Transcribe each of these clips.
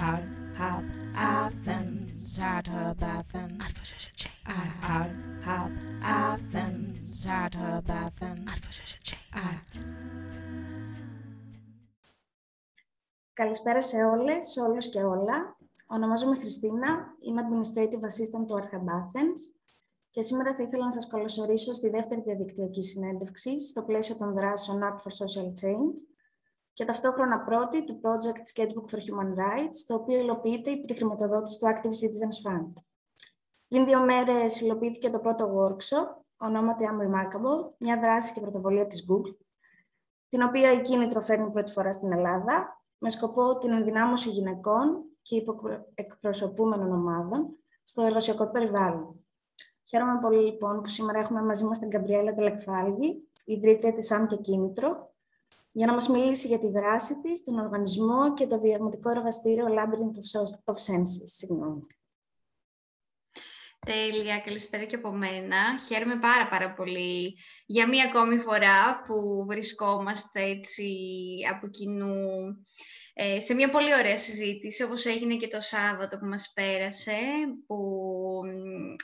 Ad hab Athens, ad hab Athens, ad ad hab Athens, ad hab Athens, ad. Καλησπέρα σε όλες, σε όλους και όλα. Ονομάζομαι Χριστίνα, είμαι Administrative Assistant του Arhab Athens και σήμερα θα ήθελα να σας καλωσορίσω στη δεύτερη διαδικτυακή συνέντευξη στο πλαίσιο των δράσεων Art for Social Change και ταυτόχρονα πρώτη του project Sketchbook for Human Rights, το οποίο υλοποιείται υπό τη χρηματοδότηση του Active Citizens Fund. Πριν δύο μέρες υλοποιήθηκε το πρώτο workshop, ονόματι Unremarkable, μια δράση και πρωτοβολία της Google, την οποία η κίνητρο φέρνει πρώτη φορά στην Ελλάδα, με σκοπό την ενδυνάμωση γυναικών και υποεκπροσωπούμενων ομάδων στο εργασιακό περιβάλλον. Χαίρομαι πολύ λοιπόν που σήμερα έχουμε μαζί μας την Καμπριέλα Τελεκφάλγη, ιδρύτρια της ΑΜ και Κίνητρο, για να μας μιλήσει για τη δράση της, τον οργανισμό και το βιωματικό εργαστήριο Labyrinth of Senses. Συγγνώμη. Τέλεια, καλησπέρα και από μένα. Χαίρομαι πάρα πάρα πολύ για μία ακόμη φορά που βρισκόμαστε έτσι από κοινού ε, σε μια πολύ ωραία συζήτηση, όπως έγινε και το Σάββατο που μας πέρασε, που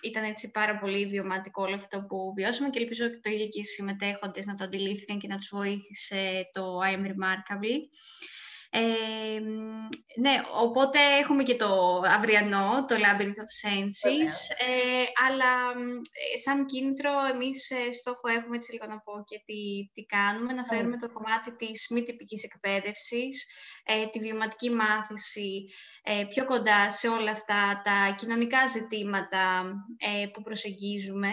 ήταν έτσι πάρα πολύ βιωματικό όλο αυτό που βιώσαμε και ελπίζω το ίδιο και οι συμμετέχοντες να το αντιλήφθηκαν και να τους βοήθησε το I am remarkable. Ε, ναι, οπότε έχουμε και το αυριανό, το Labyrinth of Senses, ε, αλλά ε, σαν κίνητρο εμείς ε, στόχο έχουμε, έτσι λίγο να πω και τι, τι κάνουμε, να φέρουμε το κομμάτι της μη τυπικής εκπαίδευσης, ε, τη βιωματική μάθηση πιο κοντά σε όλα αυτά τα κοινωνικά ζητήματα που προσεγγίζουμε.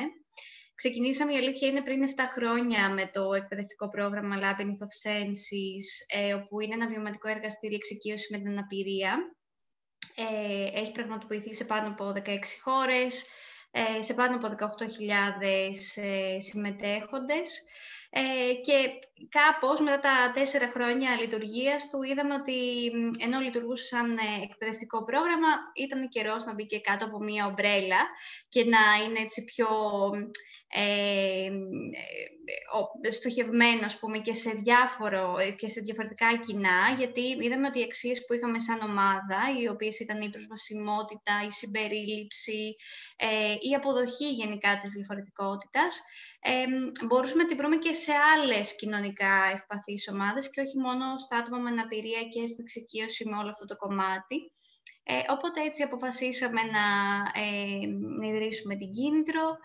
Ξεκινήσαμε, η αλήθεια είναι, πριν 7 χρόνια με το εκπαιδευτικό πρόγραμμα Labyrinth of Senses, ε, όπου είναι ένα βιωματικό εργαστήριο εξοικείωση με την αναπηρία. Ε, έχει πραγματοποιηθεί σε πάνω από 16 χώρες, ε, σε πάνω από 18.000 ε, συμμετέχοντες. Ε, και κάπως μετά τα τέσσερα χρόνια λειτουργίας του είδαμε ότι ενώ λειτουργούσε σαν ε, εκπαιδευτικό πρόγραμμα ήταν καιρός να μπει και κάτω από μία ομπρέλα και να είναι έτσι πιο ε, ε στοχευμένο πούμε, και, σε διάφορο, και σε διαφορετικά κοινά, γιατί είδαμε ότι οι αξίες που είχαμε σαν ομάδα, οι οποίες ήταν η προσβασιμότητα, η συμπερίληψη, ε, η αποδοχή γενικά της διαφορετικότητας, ε, μπορούσαμε να τη βρούμε και σε άλλες κοινωνικά ευπαθείς ομάδες και όχι μόνο στα άτομα με αναπηρία και στην εξοικείωση με όλο αυτό το κομμάτι. Ε, οπότε έτσι αποφασίσαμε να, ε, να ιδρύσουμε την Κίνητρο,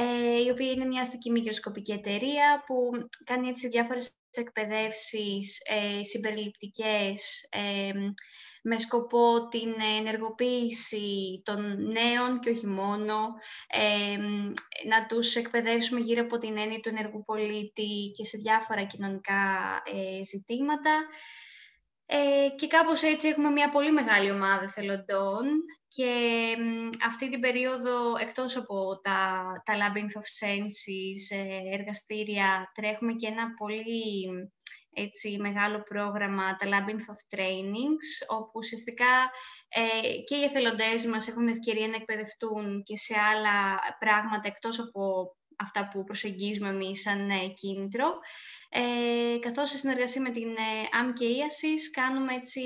ε, η οποία είναι μια αστική μικροσκοπική εταιρεία που κάνει έτσι διάφορες εκπαιδεύσεις ε, συμπεριληπτικές ε, με σκοπό την ενεργοποίηση των νέων και όχι μόνο, ε, να τους εκπαιδεύσουμε γύρω από την έννοια του ενεργού πολίτη και σε διάφορα κοινωνικά ε, ζητήματα. Ε, και κάπως έτσι έχουμε μια πολύ μεγάλη ομάδα θελοντών και αυτή την περίοδο, εκτός από τα, τα Labyrinth of Senses, ε, εργαστήρια, τρέχουμε και ένα πολύ έτσι, μεγάλο πρόγραμμα, τα Labyrinth of Trainings, όπου ουσιαστικά ε, και οι εθελοντές μας έχουν ευκαιρία να εκπαιδευτούν και σε άλλα πράγματα εκτός από αυτά που προσεγγίζουμε εμείς σαν ε, κίνητρο. Ε, καθώς σε συνεργασία με την ΑΜ και ΙΑΣΙΣ κάνουμε έτσι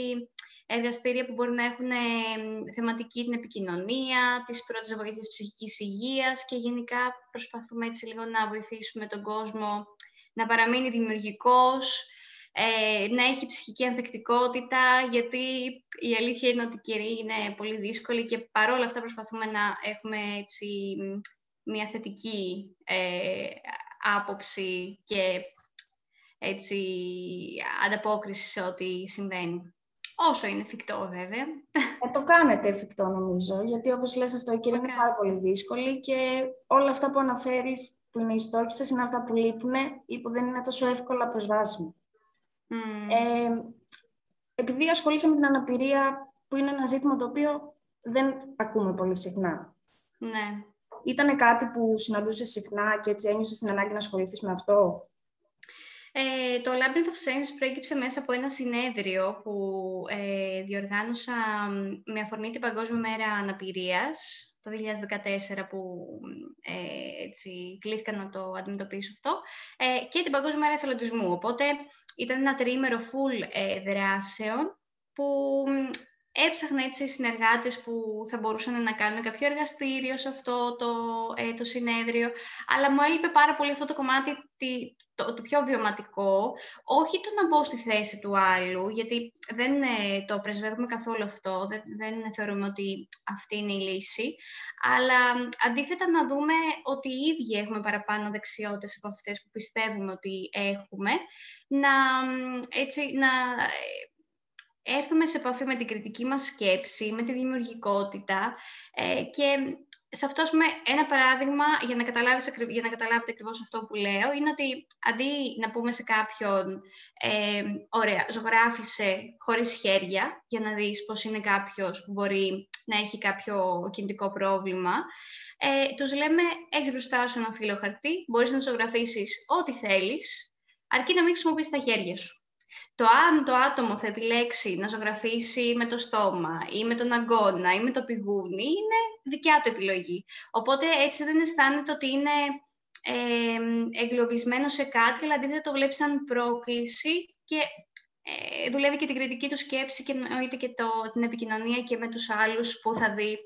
εργαστήρια που μπορεί να έχουν ε, θεματική την επικοινωνία, τις πρώτες βοήθειες ψυχικής υγείας και γενικά προσπαθούμε έτσι λίγο να βοηθήσουμε τον κόσμο να παραμείνει δημιουργικός, ε, να έχει ψυχική ανθεκτικότητα, γιατί η αλήθεια είναι ότι οι καιροί είναι πολύ δύσκολοι και παρόλα αυτά προσπαθούμε να έχουμε έτσι μια θετική ε, άποψη και έτσι ανταπόκριση σε ό,τι συμβαίνει. Όσο είναι εφικτό, βέβαια. Θα το κάνετε εφικτό, νομίζω, γιατί όπως λες αυτό, η κυρία είναι πάρα πολύ δύσκολη και όλα αυτά που αναφέρεις που είναι οι στόχοι σας είναι αυτά που λείπουν ή που δεν είναι τόσο εύκολα προσβάσιμα. Ε, επειδή ασχολήσαμε με την αναπηρία, που είναι ένα ζήτημα το οποίο δεν ακούμε πολύ συχνά. Ναι. Ήταν κάτι που συναντούσες συχνά και έτσι ένιωσες την ανάγκη να ασχοληθείς με αυτό; Ε, το Labyrinth of Sense προέκυψε μέσα από ένα συνέδριο που ε, διοργάνωσα με αφορμή την Παγκόσμια Μέρα Αναπηρίας το 2014 που ε, έτσι, κλήθηκα να το αντιμετωπίσω αυτό ε, και την Παγκόσμια Μέρα Εθελοντισμού. Οπότε ήταν ένα τριήμερο full ε, δράσεων που έψαχνα έτσι συνεργάτες που θα μπορούσαν να κάνουν κάποιο εργαστήριο σε αυτό το, ε, το συνέδριο, αλλά μου έλειπε πάρα πολύ αυτό το κομμάτι το, το πιο βιωματικό, όχι το να μπω στη θέση του άλλου, γιατί δεν ε, το πρεσβεύουμε καθόλου αυτό, δεν, δεν θεωρούμε ότι αυτή είναι η λύση, αλλά αντίθετα να δούμε ότι οι ίδιοι έχουμε παραπάνω δεξιότητες από αυτές που πιστεύουμε ότι έχουμε, να, έτσι, να ε, έρθουμε σε επαφή με την κριτική μας σκέψη, με τη δημιουργικότητα ε, και σε αυτό, πούμε, ένα παράδειγμα για να, καταλάβεις, για να καταλάβετε ακριβώς αυτό που λέω, είναι ότι αντί να πούμε σε κάποιον, ε, ωραία, ζωγράφισε χωρίς χέρια, για να δεις πώς είναι κάποιος που μπορεί να έχει κάποιο κινητικό πρόβλημα, ε, τους λέμε, έχεις μπροστά σου ένα φύλλο χαρτί, μπορείς να ζωγραφίσεις ό,τι θέλεις, αρκεί να μην χρησιμοποιήσεις τα χέρια σου. Το αν το άτομο θα επιλέξει να ζωγραφίσει με το στόμα ή με τον αγκώνα ή με το πηγούνι είναι δικιά του επιλογή. Οπότε έτσι δεν αισθάνεται ότι είναι ε, εγκλωβισμένο σε κάτι, αλλά αντίθετα το βλέπει σαν πρόκληση και ε, δουλεύει και την κριτική του σκέψη και εννοείται και το, την επικοινωνία και με τους άλλους που θα δει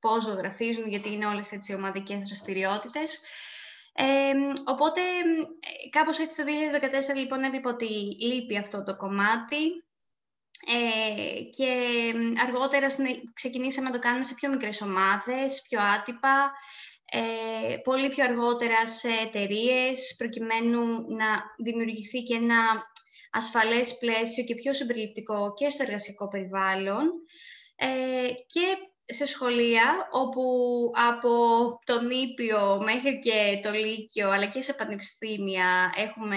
πώς ζωγραφίζουν, γιατί είναι όλες έτσι ομαδικές δραστηριότητες. Ε, οπότε, κάπως έτσι το 2014 λοιπόν έβλεπα ότι λείπει αυτό το κομμάτι ε, και αργότερα ξεκινήσαμε να το κάνουμε σε πιο μικρές ομάδες, πιο άτυπα, ε, πολύ πιο αργότερα σε εταιρείες, προκειμένου να δημιουργηθεί και ένα ασφαλές πλαίσιο και πιο συμπεριληπτικό και στο εργασιακό περιβάλλον. Ε, και σε σχολεία όπου από τον Ήπιο μέχρι και το Λύκειο αλλά και σε πανεπιστήμια έχουμε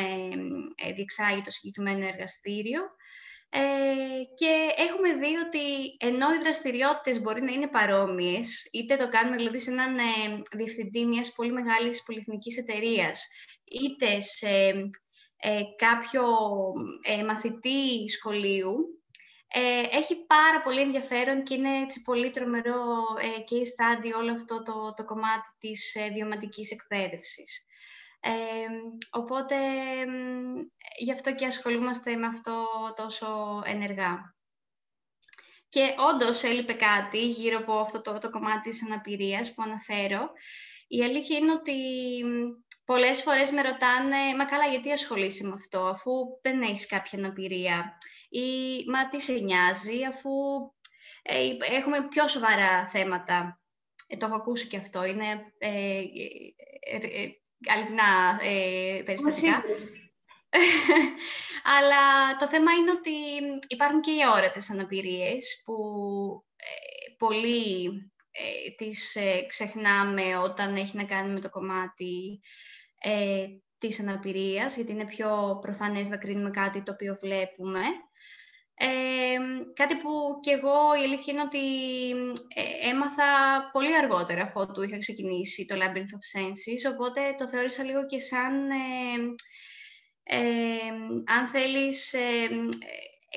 ε, διεξάγει το συγκεκριμένο εργαστήριο. Ε, και έχουμε δει ότι ενώ οι δραστηριότητες μπορεί να είναι παρόμοιες, είτε το κάνουμε δηλαδή σε έναν ε, διευθυντή μιας πολύ μεγάλης πολυεθνικής εταιρείας, είτε σε ε, κάποιο ε, μαθητή σχολείου, ε, έχει πάρα πολύ ενδιαφέρον και είναι έτσι πολύ τρομερό ε, case study όλο αυτό το, το κομμάτι της ε, βιωματικής εκπαίδευσης. Ε, οπότε, γι' αυτό και ασχολούμαστε με αυτό τόσο ενεργά. Και όντως έλειπε κάτι γύρω από αυτό το, το κομμάτι της αναπηρίας που αναφέρω. Η αλήθεια είναι ότι πολλές φορές με ρωτάνε «Μα καλά, γιατί ασχολείσαι με αυτό, αφού δεν έχεις κάποια αναπηρία» ή «Μα τι σε νοιάζει, αφού ε, έχουμε πιο σοβαρά θέματα». Ε, το έχω ακούσει και αυτό, είναι ε, ε, ε, ε αληθινά περιστατικά. Αλλά το θέμα είναι ότι υπάρχουν και οι όρατες αναπηρίες που πολλοί τις ξεχνάμε όταν έχει να κάνει με το κομμάτι ε, της αναπηρίας, γιατί είναι πιο προφανές να κρίνουμε κάτι το οποίο βλέπουμε. Ε, κάτι που κι εγώ η αλήθεια είναι ότι ε, έμαθα πολύ αργότερα αφού είχα ξεκινήσει το Labyrinth of Senses, οπότε το θεώρησα λίγο και σαν, ε, αν θέλεις,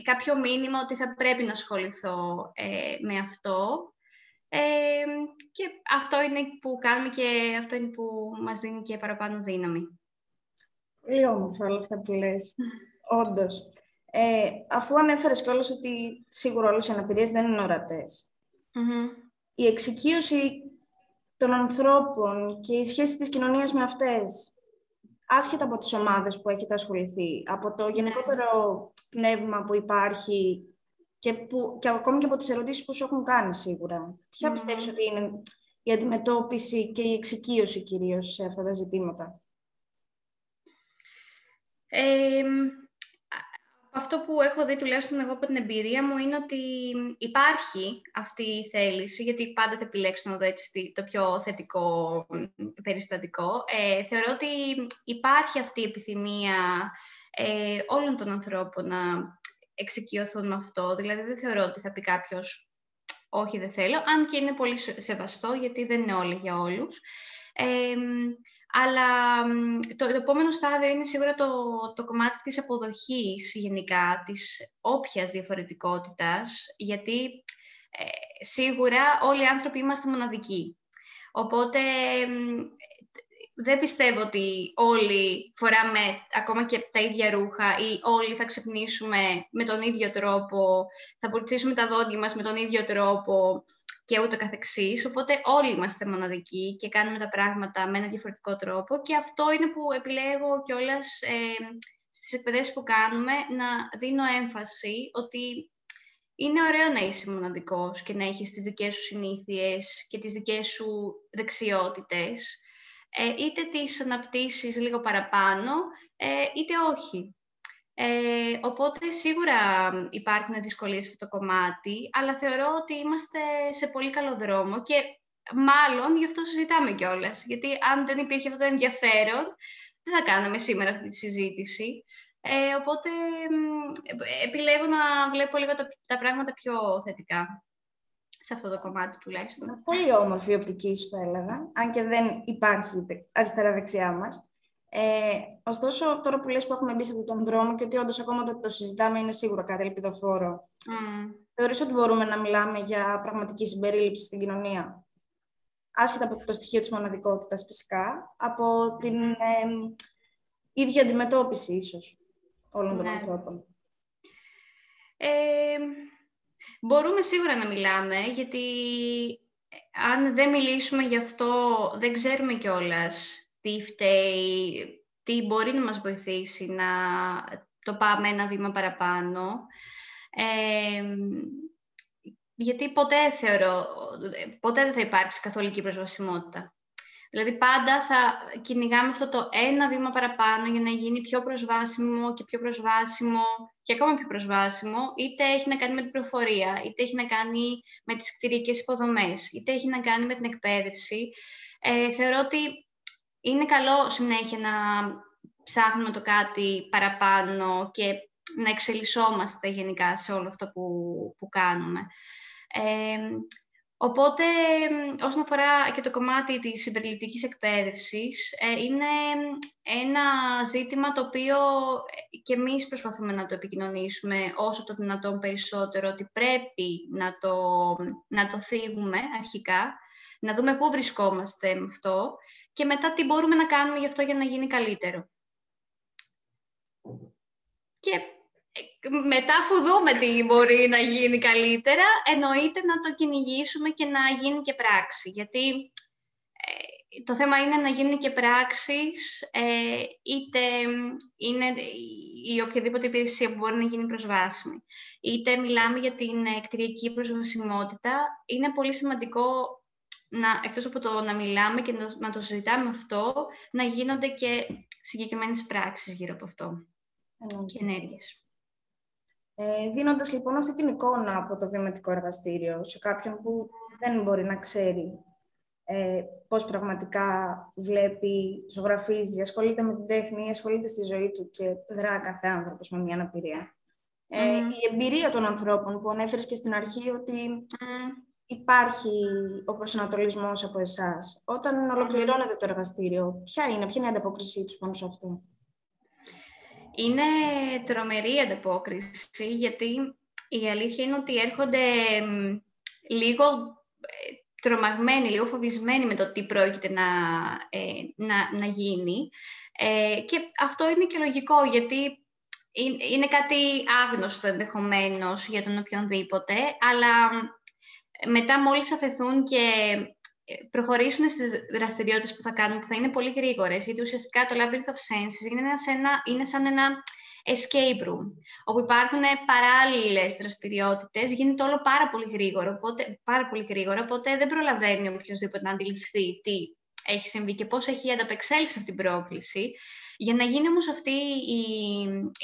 κάποιο μήνυμα ότι θα πρέπει να ασχοληθώ με αυτό. και αυτό είναι που κάνουμε και αυτό είναι που μας δίνει και παραπάνω δύναμη. Πολύ όμορφα όλα αυτά που λες. Όντως. Ε, αφού ανέφερες κιόλας ότι σίγουρα όλες οι αναπηρίες δεν είναι ορατές. Η εξοικείωση των ανθρώπων και η σχέση της κοινωνίας με αυτές, άσχετα από τις ομάδες που έχετε ασχοληθεί, από το ναι. γενικότερο πνεύμα που υπάρχει και, που, και ακόμη και από τις ερωτήσεις που σου έχουν κάνει σίγουρα. Ποια mm πιστεύεις ότι είναι η αντιμετώπιση και η εξοικείωση κυρίως σε αυτά τα ζητήματα; Ε, αυτό που έχω δει τουλάχιστον εγώ από την εμπειρία μου είναι ότι υπάρχει αυτή η θέληση, γιατί πάντα θα επιλέξω να δω έτσι το πιο θετικό περιστατικό. Ε, θεωρώ ότι υπάρχει αυτή η επιθυμία ε, όλων των ανθρώπων να εξοικειωθούν με αυτό. Δηλαδή δεν θεωρώ ότι θα πει κάποιος όχι δεν θέλω, αν και είναι πολύ σεβαστό γιατί δεν είναι όλοι για όλους. Ε, αλλά το, το επόμενο στάδιο είναι σίγουρα το, το κομμάτι της αποδοχής γενικά, της όποιας διαφορετικότητας, γιατί ε, σίγουρα όλοι οι άνθρωποι είμαστε μοναδικοί. Οπότε δεν πιστεύω ότι όλοι φοράμε ακόμα και τα ίδια ρούχα ή όλοι θα ξυπνήσουμε με τον ίδιο τρόπο, θα πουρτσίσουμε τα δόντια μας με τον ίδιο τρόπο και ούτω καθεξής. Οπότε όλοι είμαστε μοναδικοί και κάνουμε τα πράγματα με ένα διαφορετικό τρόπο και αυτό είναι που επιλέγω κιόλας ε, στις εκπαιδεύσεις που κάνουμε να δίνω έμφαση ότι είναι ωραίο να είσαι μοναδικός και να έχεις τις δικές σου συνήθειες και τις δικές σου δεξιότητες, ε, είτε τις αναπτύσσεις λίγο παραπάνω, ε, είτε όχι. Ε, οπότε σίγουρα υπάρχουν δυσκολίες σε αυτό το κομμάτι, αλλά θεωρώ ότι είμαστε σε πολύ καλό δρόμο και μάλλον γι' αυτό συζητάμε κιόλας. Γιατί αν δεν υπήρχε αυτό το ενδιαφέρον, δεν θα κάναμε σήμερα αυτή τη συζήτηση. Ε, οπότε επιλέγω να βλέπω λίγο τα, τα πράγματα πιο θετικά σε αυτό το κομμάτι τουλάχιστον. Πολύ όμορφη η οπτική σου, θα έλεγα, αν και δεν υπάρχει αριστερά-δεξιά μας. Ε, ωστόσο, τώρα που λες που έχουμε μπει σε αυτόν τον δρόμο και ότι όντως ακόμα το, το συζητάμε είναι σίγουρα κάτι ελπιδοφόρο. Mm. Θεωρείς ότι μπορούμε να μιλάμε για πραγματική συμπερίληψη στην κοινωνία; Άσχετα από το στοιχείο της μοναδικότητας φυσικά, από την ε, ίδια αντιμετώπιση ίσως όλων των ναι. ανθρώπων. Ε, μπορούμε σίγουρα να μιλάμε, γιατί αν δεν μιλήσουμε γι' αυτό, δεν ξέρουμε κιόλας τι φταίει, τι μπορεί να μας βοηθήσει να το πάμε ένα βήμα παραπάνω. Ε, γιατί ποτέ θεωρώ, ποτέ δεν θα υπάρξει καθολική προσβασιμότητα. Δηλαδή πάντα θα κυνηγάμε αυτό το ένα βήμα παραπάνω για να γίνει πιο προσβάσιμο και πιο προσβάσιμο και ακόμα πιο προσβάσιμο, είτε έχει να κάνει με την προφορία, είτε έχει να κάνει με τις κτηρικές υποδομές, είτε έχει να κάνει με την εκπαίδευση. Ε, θεωρώ ότι είναι καλό συνέχεια να ψάχνουμε το κάτι παραπάνω και να εξελισσόμαστε γενικά σε όλο αυτό που, που κάνουμε. Ε, Οπότε, όσον αφορά και το κομμάτι της συμπεριληπτικής εκπαίδευσης, ε, είναι ένα ζήτημα το οποίο ε, και εμείς προσπαθούμε να το επικοινωνήσουμε όσο το δυνατόν περισσότερο, ότι πρέπει να το, να το θίγουμε αρχικά, να δούμε πού βρισκόμαστε με αυτό και μετά τι μπορούμε να κάνουμε γι' αυτό για να γίνει καλύτερο. Και μετά αφού δούμε τι μπορεί να γίνει καλύτερα, εννοείται να το κυνηγήσουμε και να γίνει και πράξη. Γιατί ε, το θέμα είναι να γίνει και πράξεις, ε, είτε είναι η οποιαδήποτε υπηρεσία που μπορεί να γίνει προσβάσιμη. Είτε μιλάμε για την εκτριακή προσβασιμότητα. Είναι πολύ σημαντικό να, εκτός από το να μιλάμε και να, το συζητάμε αυτό, να γίνονται και συγκεκριμένες πράξεις γύρω από αυτό και ενέργειες. Ε, δίνοντας λοιπόν αυτή την εικόνα από το βιωματικό εργαστήριο σε κάποιον που δεν μπορεί να ξέρει ε, πώς πραγματικά βλέπει, ζωγραφίζει, ασχολείται με την τέχνη, ασχολείται στη ζωή του και δρά κάθε άνθρωπος με μια αναπηρία. Ε, η εμπειρία των ανθρώπων που ανέφερες και στην αρχή ότι υπάρχει ο προσανατολισμός από εσάς. Όταν ολοκληρώνεται το εργαστήριο, ποια είναι, ποια είναι η ανταπόκρισή τους πάνω σε αυτό; Είναι τρομερή ανταπόκριση, γιατί η αλήθεια είναι ότι έρχονται λίγο ε, τρομαγμένοι, λίγο φοβισμένοι με το τι πρόκειται να, ε, να, να γίνει. Ε, και αυτό είναι και λογικό, γιατί είναι κάτι άγνωστο ενδεχομένως για τον οποιονδήποτε, αλλά μετά μόλις αφαιθούν και προχωρήσουν στις δραστηριότητες που θα κάνουν, που θα είναι πολύ γρήγορες, γιατί ουσιαστικά το Labyrinth of Senses είναι, ένα, είναι σαν ένα escape room, όπου υπάρχουν παράλληλες δραστηριότητες, γίνεται όλο πάρα πολύ γρήγορο, οπότε, πάρα πολύ γρήγορα, οπότε δεν προλαβαίνει οποιοδήποτε να αντιληφθεί τι έχει συμβεί και πώς έχει ανταπεξέλθει αυτή την πρόκληση. Για να γίνει όμως αυτή η,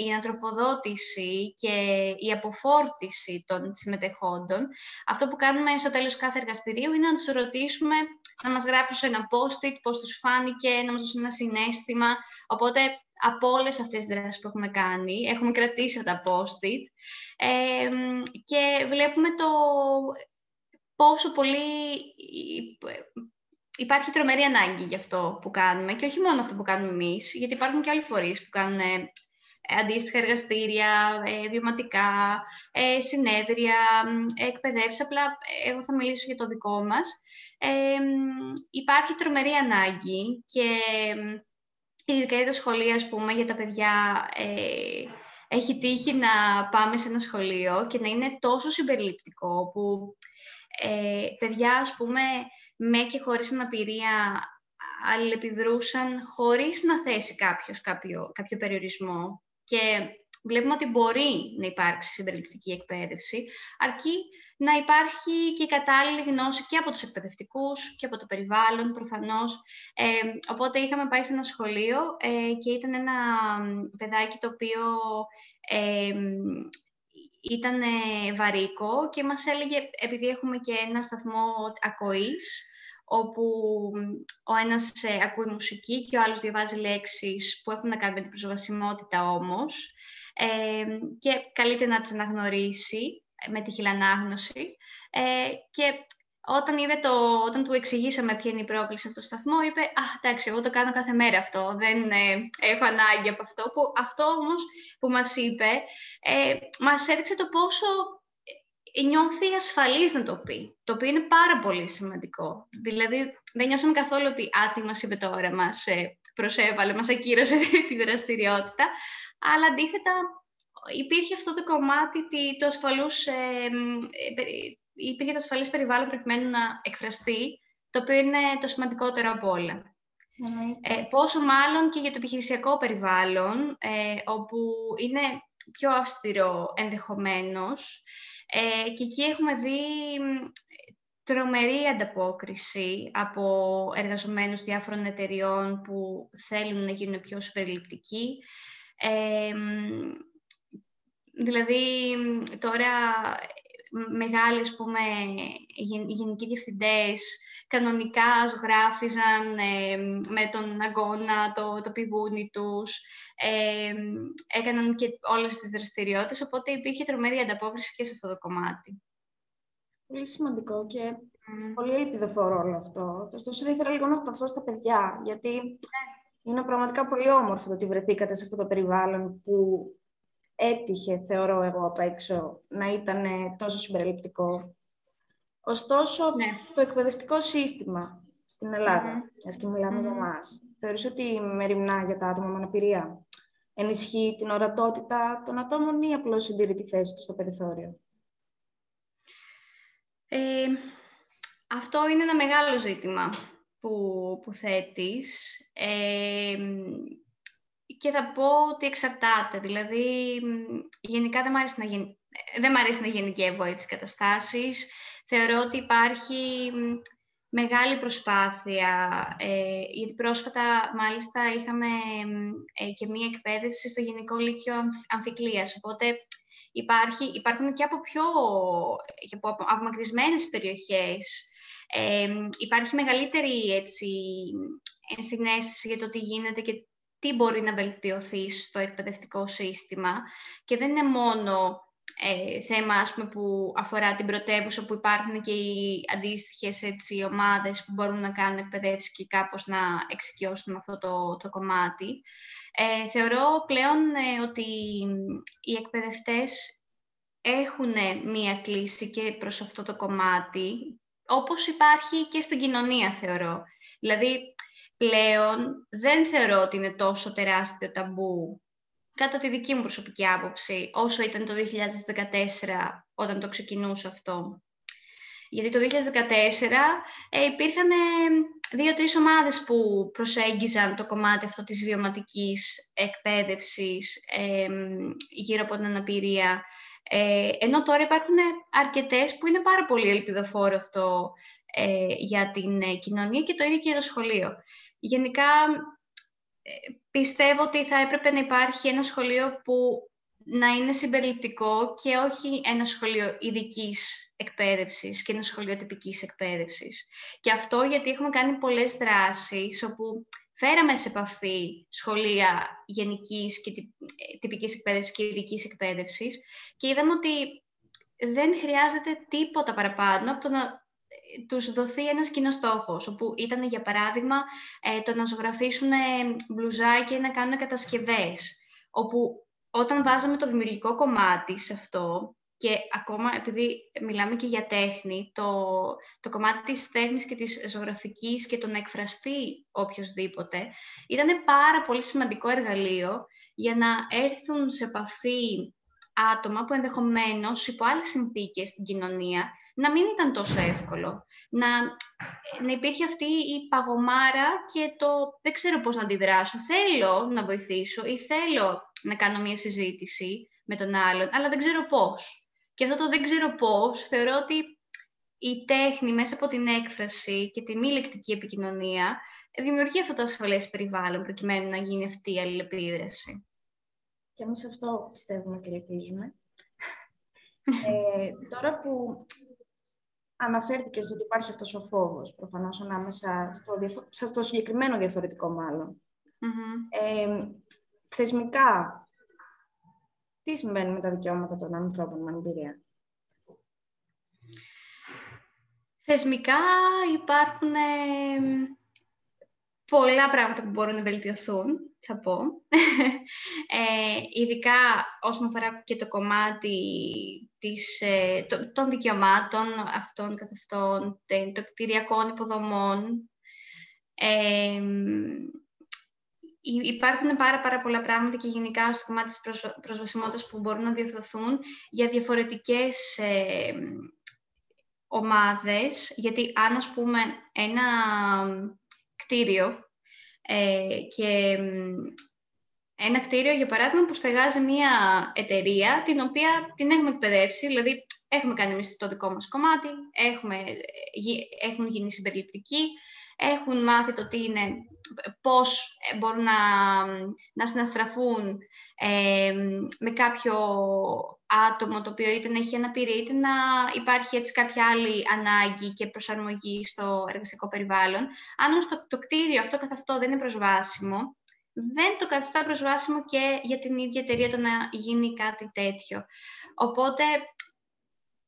η ανατροφοδότηση και η αποφόρτιση των συμμετεχόντων, αυτό που κάνουμε στο τέλος κάθε εργαστηρίου είναι να τους ρωτήσουμε να μας γράψουν ένα post-it, πώς τους φάνηκε, να μας δώσουν ένα συνέστημα. Οπότε, από όλες αυτές τις δράσεις που έχουμε κάνει, έχουμε κρατήσει αυτά τα post-it ε, και βλέπουμε το πόσο πολύ υπάρχει τρομερή ανάγκη για αυτό που κάνουμε και όχι μόνο αυτό που κάνουμε εμείς, γιατί υπάρχουν και άλλοι φορείς που κάνουν αντίστοιχα εργαστήρια, ε, βιωματικά, ε, συνέδρια, εκπαιδεύσεις. Απλά εγώ θα μιλήσω για το δικό μας. υπάρχει τρομερή ανάγκη και ειδικά για τα σχολεία, ας πούμε, για τα παιδιά έχει τύχει να πάμε σε ένα σχολείο και να είναι τόσο συμπεριληπτικό που ε, παιδιά, ας πούμε, με και χωρίς αναπηρία αλληλεπιδρούσαν χωρίς να θέσει κάποιος κάποιο, κάποιο περιορισμό. Και βλέπουμε ότι μπορεί να υπάρξει συμπεριληπτική εκπαίδευση, αρκεί να υπάρχει και κατάλληλη γνώση και από τους εκπαιδευτικούς και από το περιβάλλον προφανώς. Ε, οπότε είχαμε πάει σε ένα σχολείο ε, και ήταν ένα παιδάκι το οποίο ε, ήταν βαρύκο και μας έλεγε, επειδή έχουμε και ένα σταθμό ακοής, όπου ο ένας ε, ακούει μουσική και ο άλλος διαβάζει λέξεις που έχουν να κάνουν με την προσβασιμότητα όμως ε, και καλείται να τις αναγνωρίσει με τη χιλανάγνωση ε, και όταν, είδε το, όταν του εξηγήσαμε ποια είναι η πρόκληση αυτό το σταθμό, είπε «Α, εντάξει, εγώ το κάνω κάθε μέρα αυτό, δεν ε, έχω ανάγκη από αυτό». Που, αυτό όμως που μας είπε, ε, μας έδειξε το πόσο ε, νιώθει ασφαλής να το πει, το οποίο είναι πάρα πολύ σημαντικό. Δηλαδή, δεν νιώσαμε καθόλου ότι «Α, τι μας είπε τώρα, μας ε, προσέβαλε, μας ακύρωσε τη δραστηριότητα», αλλά αντίθετα υπήρχε αυτό το κομμάτι το ασφαλούς, ε, ε, υπήρχε το ασφαλής περιβάλλον προκειμένου να εκφραστεί, το οποίο είναι το σημαντικότερο από όλα. Ε, πόσο μάλλον και για το επιχειρησιακό περιβάλλον, ε, όπου είναι πιο αυστηρό ενδεχομένως, ε, και εκεί έχουμε δει τρομερή ανταπόκριση από εργαζομένους διάφορων εταιριών που θέλουν να γίνουν πιο συμπεριληπτικοί. Ε, Δηλαδή, τώρα μεγάλοι, ας πούμε, γενικοί διευθυντές κανονικά ζωγράφιζαν ε, με τον αγώνα το, το πιβούνι τους, ε, έκαναν και όλες τις δραστηριότητες, οπότε υπήρχε τρομερή ανταπόκριση και σε αυτό το κομμάτι. Πολύ σημαντικό και πολύ ελπιδοφόρο όλο αυτό. Ωστόσο, θα ήθελα λίγο να σταθώ στα παιδιά, γιατί ναι. είναι πραγματικά πολύ όμορφο το ότι βρεθήκατε σε αυτό το περιβάλλον που έτυχε, θεωρώ εγώ απ' έξω, να ήταν τόσο συμπεριληπτικό. Ωστόσο, ναι. το εκπαιδευτικό σύστημα στην Ελλάδα, mm-hmm. και μιλάμε για εμάς, θεωρείς ότι μεριμνά για τα άτομα με αναπηρία ενισχύει την ορατότητα των ατόμων ή απλώς συντηρεί τη θέση τους στο περιθώριο; Ε, αυτό είναι ένα μεγάλο ζήτημα που, που θέτεις. Ε, και θα πω ότι εξαρτάται. Δηλαδή, γενικά δεν μου αρέσει να, γεν... δεν αρέσει να γενικεύω έτσι καταστάσεις. Θεωρώ ότι υπάρχει μεγάλη προσπάθεια, ε, γιατί πρόσφατα μάλιστα είχαμε ε, και μία εκπαίδευση στο Γενικό Λύκειο Αμφικλίας, οπότε υπάρχει, υπάρχουν και από πιο από απομακρυσμένες περιοχές, ε, υπάρχει μεγαλύτερη έτσι, ενσυναίσθηση για το τι γίνεται και τι μπορεί να βελτιωθεί στο εκπαιδευτικό σύστημα. Και δεν είναι μόνο ε, θέμα ας πούμε, που αφορά την πρωτεύουσα που υπάρχουν και οι αντίστοιχες έτσι, ομάδες που μπορούν να κάνουν εκπαιδεύσεις και κάπως να εξοικειώσουν αυτό το, το κομμάτι. Ε, θεωρώ πλέον ε, ότι οι εκπαιδευτές έχουν μία κλίση και προς αυτό το κομμάτι, όπως υπάρχει και στην κοινωνία θεωρώ. Δηλαδή, πλέον δεν θεωρώ ότι είναι τόσο τεράστιο ταμπού κατά τη δική μου προσωπική άποψη, όσο ήταν το 2014 όταν το ξεκινούσα αυτό. Γιατί το 2014 ε, υπήρχαν ε, δύο-τρεις ομάδες που προσέγγιζαν το κομμάτι αυτό της βιωματικής εκπαίδευσης ε, γύρω από την αναπηρία. Ε, ενώ τώρα υπάρχουν αρκετές που είναι πάρα πολύ ελπιδοφόρο αυτό ε, για την ε, κοινωνία και το ίδιο και για το σχολείο. Γενικά, ε, πιστεύω ότι θα έπρεπε να υπάρχει ένα σχολείο που να είναι συμπεριληπτικό και όχι ένα σχολείο ειδικής εκπαίδευσης και ένα σχολείο τυπικής εκπαίδευσης. Και αυτό γιατί έχουμε κάνει πολλές δράσεις όπου φέραμε σε επαφή σχολεία γενικής και τυπικής εκπαίδευσης και ειδικής εκπαίδευσης και είδαμε ότι δεν χρειάζεται τίποτα παραπάνω από το να τους δοθεί ένας κοινός στόχος, όπου ήταν, για παράδειγμα, ε, το να ζωγραφίσουν μπλουζάκι ή να κάνουν κατασκευές, όπου όταν βάζαμε το δημιουργικό κομμάτι σε αυτό, και ακόμα επειδή μιλάμε και για τέχνη, το, το κομμάτι της τέχνης και της ζωγραφικής και το να εκφραστεί οποιοδήποτε, ήταν πάρα πολύ σημαντικό εργαλείο για να έρθουν σε επαφή άτομα που ενδεχομένως υπό άλλες συνθήκες στην κοινωνία να μην ήταν τόσο εύκολο. Να, να υπήρχε αυτή η παγωμάρα και το δεν ξέρω πώς να αντιδράσω. Θέλω να βοηθήσω ή θέλω να κάνω μια συζήτηση με τον άλλον, αλλά δεν ξέρω πώς. Και αυτό το δεν ξέρω πώς, θεωρώ ότι η τέχνη μέσα από την έκφραση και τη μη λεκτική επικοινωνία δημιουργεί αυτό το ασφαλές περιβάλλον προκειμένου να γίνει αυτή η αλληλεπίδραση. Και εμείς αυτό πιστεύουμε και ελπίζουμε. ε, τώρα που αναφέρθηκες ότι υπάρχει αυτός ο φόβος, προφανώς ανάμεσα στο, στο συγκεκριμένο διαφορετικό Ε, θεσμικά, τι συμβαίνει με τα δικαιώματα των ανθρώπων με αναπηρία. Θεσμικά υπάρχουν πολλά πράγματα που μπορούν να βελτιωθούν, θα πω. Ε, ειδικά όσον αφορά και το κομμάτι της, ε, των δικαιωμάτων αυτών καθ' αυτών, των κτηριακών υποδομών. Ε, υπάρχουν πάρα, πάρα πολλά πράγματα και γενικά στο κομμάτι της προσβασιμότητας που μπορούν να διορθωθούν για διαφορετικές ε, ομάδες, γιατί αν ας πούμε ένα κτίριο ε, και ένα κτίριο, για παράδειγμα, που στεγάζει μια εταιρεία, την οποία την έχουμε εκπαιδεύσει, δηλαδή έχουμε κάνει εμείς το δικό μας κομμάτι, έχουμε, ε, έχουν γίνει συμπεριληπτικοί, έχουν μάθει το τι είναι, πώς μπορούν να, να συναστραφούν ε, με κάποιο άτομο το οποίο είτε να έχει αναπηρία, είτε να υπάρχει έτσι κάποια άλλη ανάγκη και προσαρμογή στο εργασιακό περιβάλλον. Αν όμως το, το κτίριο αυτό καθ' αυτό δεν είναι προσβάσιμο, δεν το καθιστά προσβάσιμο και για την ίδια εταιρεία το να γίνει κάτι τέτοιο. Οπότε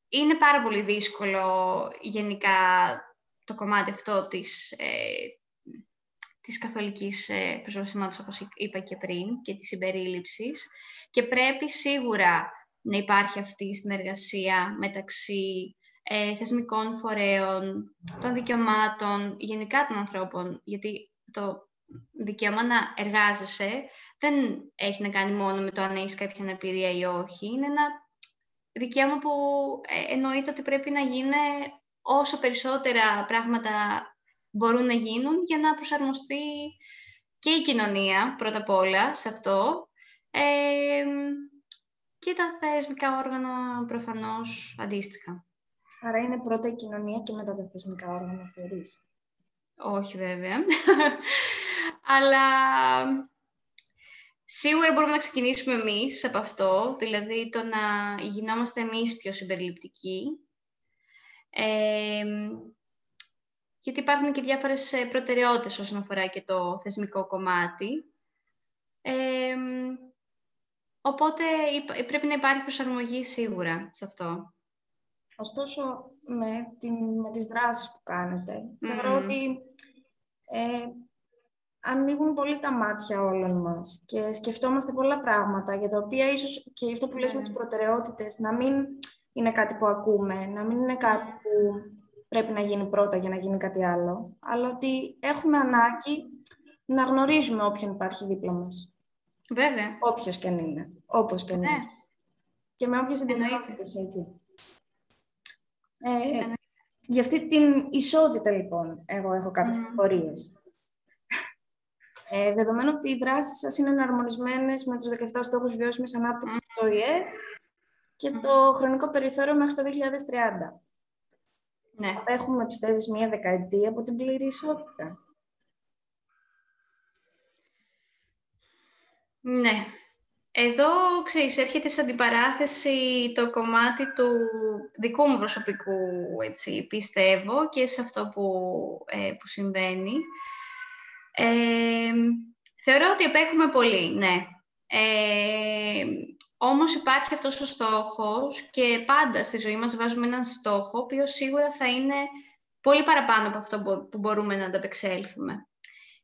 είναι πάρα πολύ δύσκολο γενικά το κομμάτι αυτό της, ε, της καθολικής ε, προσβασιμότητας, όπως είπα και πριν, και της συμπερίληψης. Και πρέπει σίγουρα να υπάρχει αυτή η συνεργασία μεταξύ ε, θεσμικών φορέων, των δικαιωμάτων, γενικά των ανθρώπων, γιατί το δικαίωμα να εργάζεσαι δεν έχει να κάνει μόνο με το αν έχεις κάποια αναπηρία ή όχι. Είναι ένα δικαίωμα που ε, εννοείται ότι πρέπει να γίνει όσο περισσότερα πράγματα μπορούν να γίνουν για να προσαρμοστεί και η κοινωνία πρώτα απ' όλα σε αυτό ε, και τα θεσμικά όργανα προφανώς αντίστοιχα. Άρα είναι πρώτα η κοινωνία και μετά τα θεσμικά όργανα, θεωρείς. Όχι βέβαια. Αλλά σίγουρα μπορούμε να ξεκινήσουμε εμείς από αυτό, δηλαδή το να γινόμαστε εμείς πιο συμπεριληπτικοί. Ε, γιατί υπάρχουν και διάφορες ε, προτεραιότητες όσον αφορά και το θεσμικό κομμάτι. Ε, οπότε πρέπει να υπάρχει προσαρμογή σίγουρα σε αυτό. Ωστόσο, με, την, με τις δράσεις που κάνετε, θεωρώ ότι ε, ανοίγουν πολύ τα μάτια όλων μας και σκεφτόμαστε πολλά πράγματα για τα οποία ίσως και αυτό που λες με τις ναι. προτεραιότητες να μην είναι κάτι που ακούμε, να μην είναι κάτι που πρέπει να γίνει πρώτα για να γίνει κάτι άλλο, αλλά ότι έχουμε ανάγκη να γνωρίζουμε όποιον υπάρχει δίπλα μας. Βέβαια. Όποιος και αν είναι, όπως και αν είναι. Ναι. Και με όποιες ιδιαιτερότητες, έτσι. Ε, για αυτή την ισότητα, λοιπόν, εγώ έχω κάποιες mm. Ε, δεδομένου ότι οι δράσεις σας είναι εναρμονισμένες με τους 17 στόχους βιώσιμης ανάπτυξης mm. του ΟΗΕ και το χρονικό περιθώριο μέχρι το 2030. Ναι. Έχουμε, πιστεύεις, μία δεκαετία από την πλήρη ισότητα. Ναι. Εδώ, ξέρεις, έρχεται σε αντιπαράθεση το κομμάτι του δικού μου προσωπικού, έτσι, πιστεύω, και σε αυτό που, ε, που συμβαίνει. Ε, θεωρώ ότι επέχουμε πολύ, ναι. Ε, όμως υπάρχει αυτός ο στόχος και πάντα στη ζωή μας βάζουμε έναν στόχο, ο οποίος σίγουρα θα είναι πολύ παραπάνω από αυτό που μπορούμε να ανταπεξέλθουμε.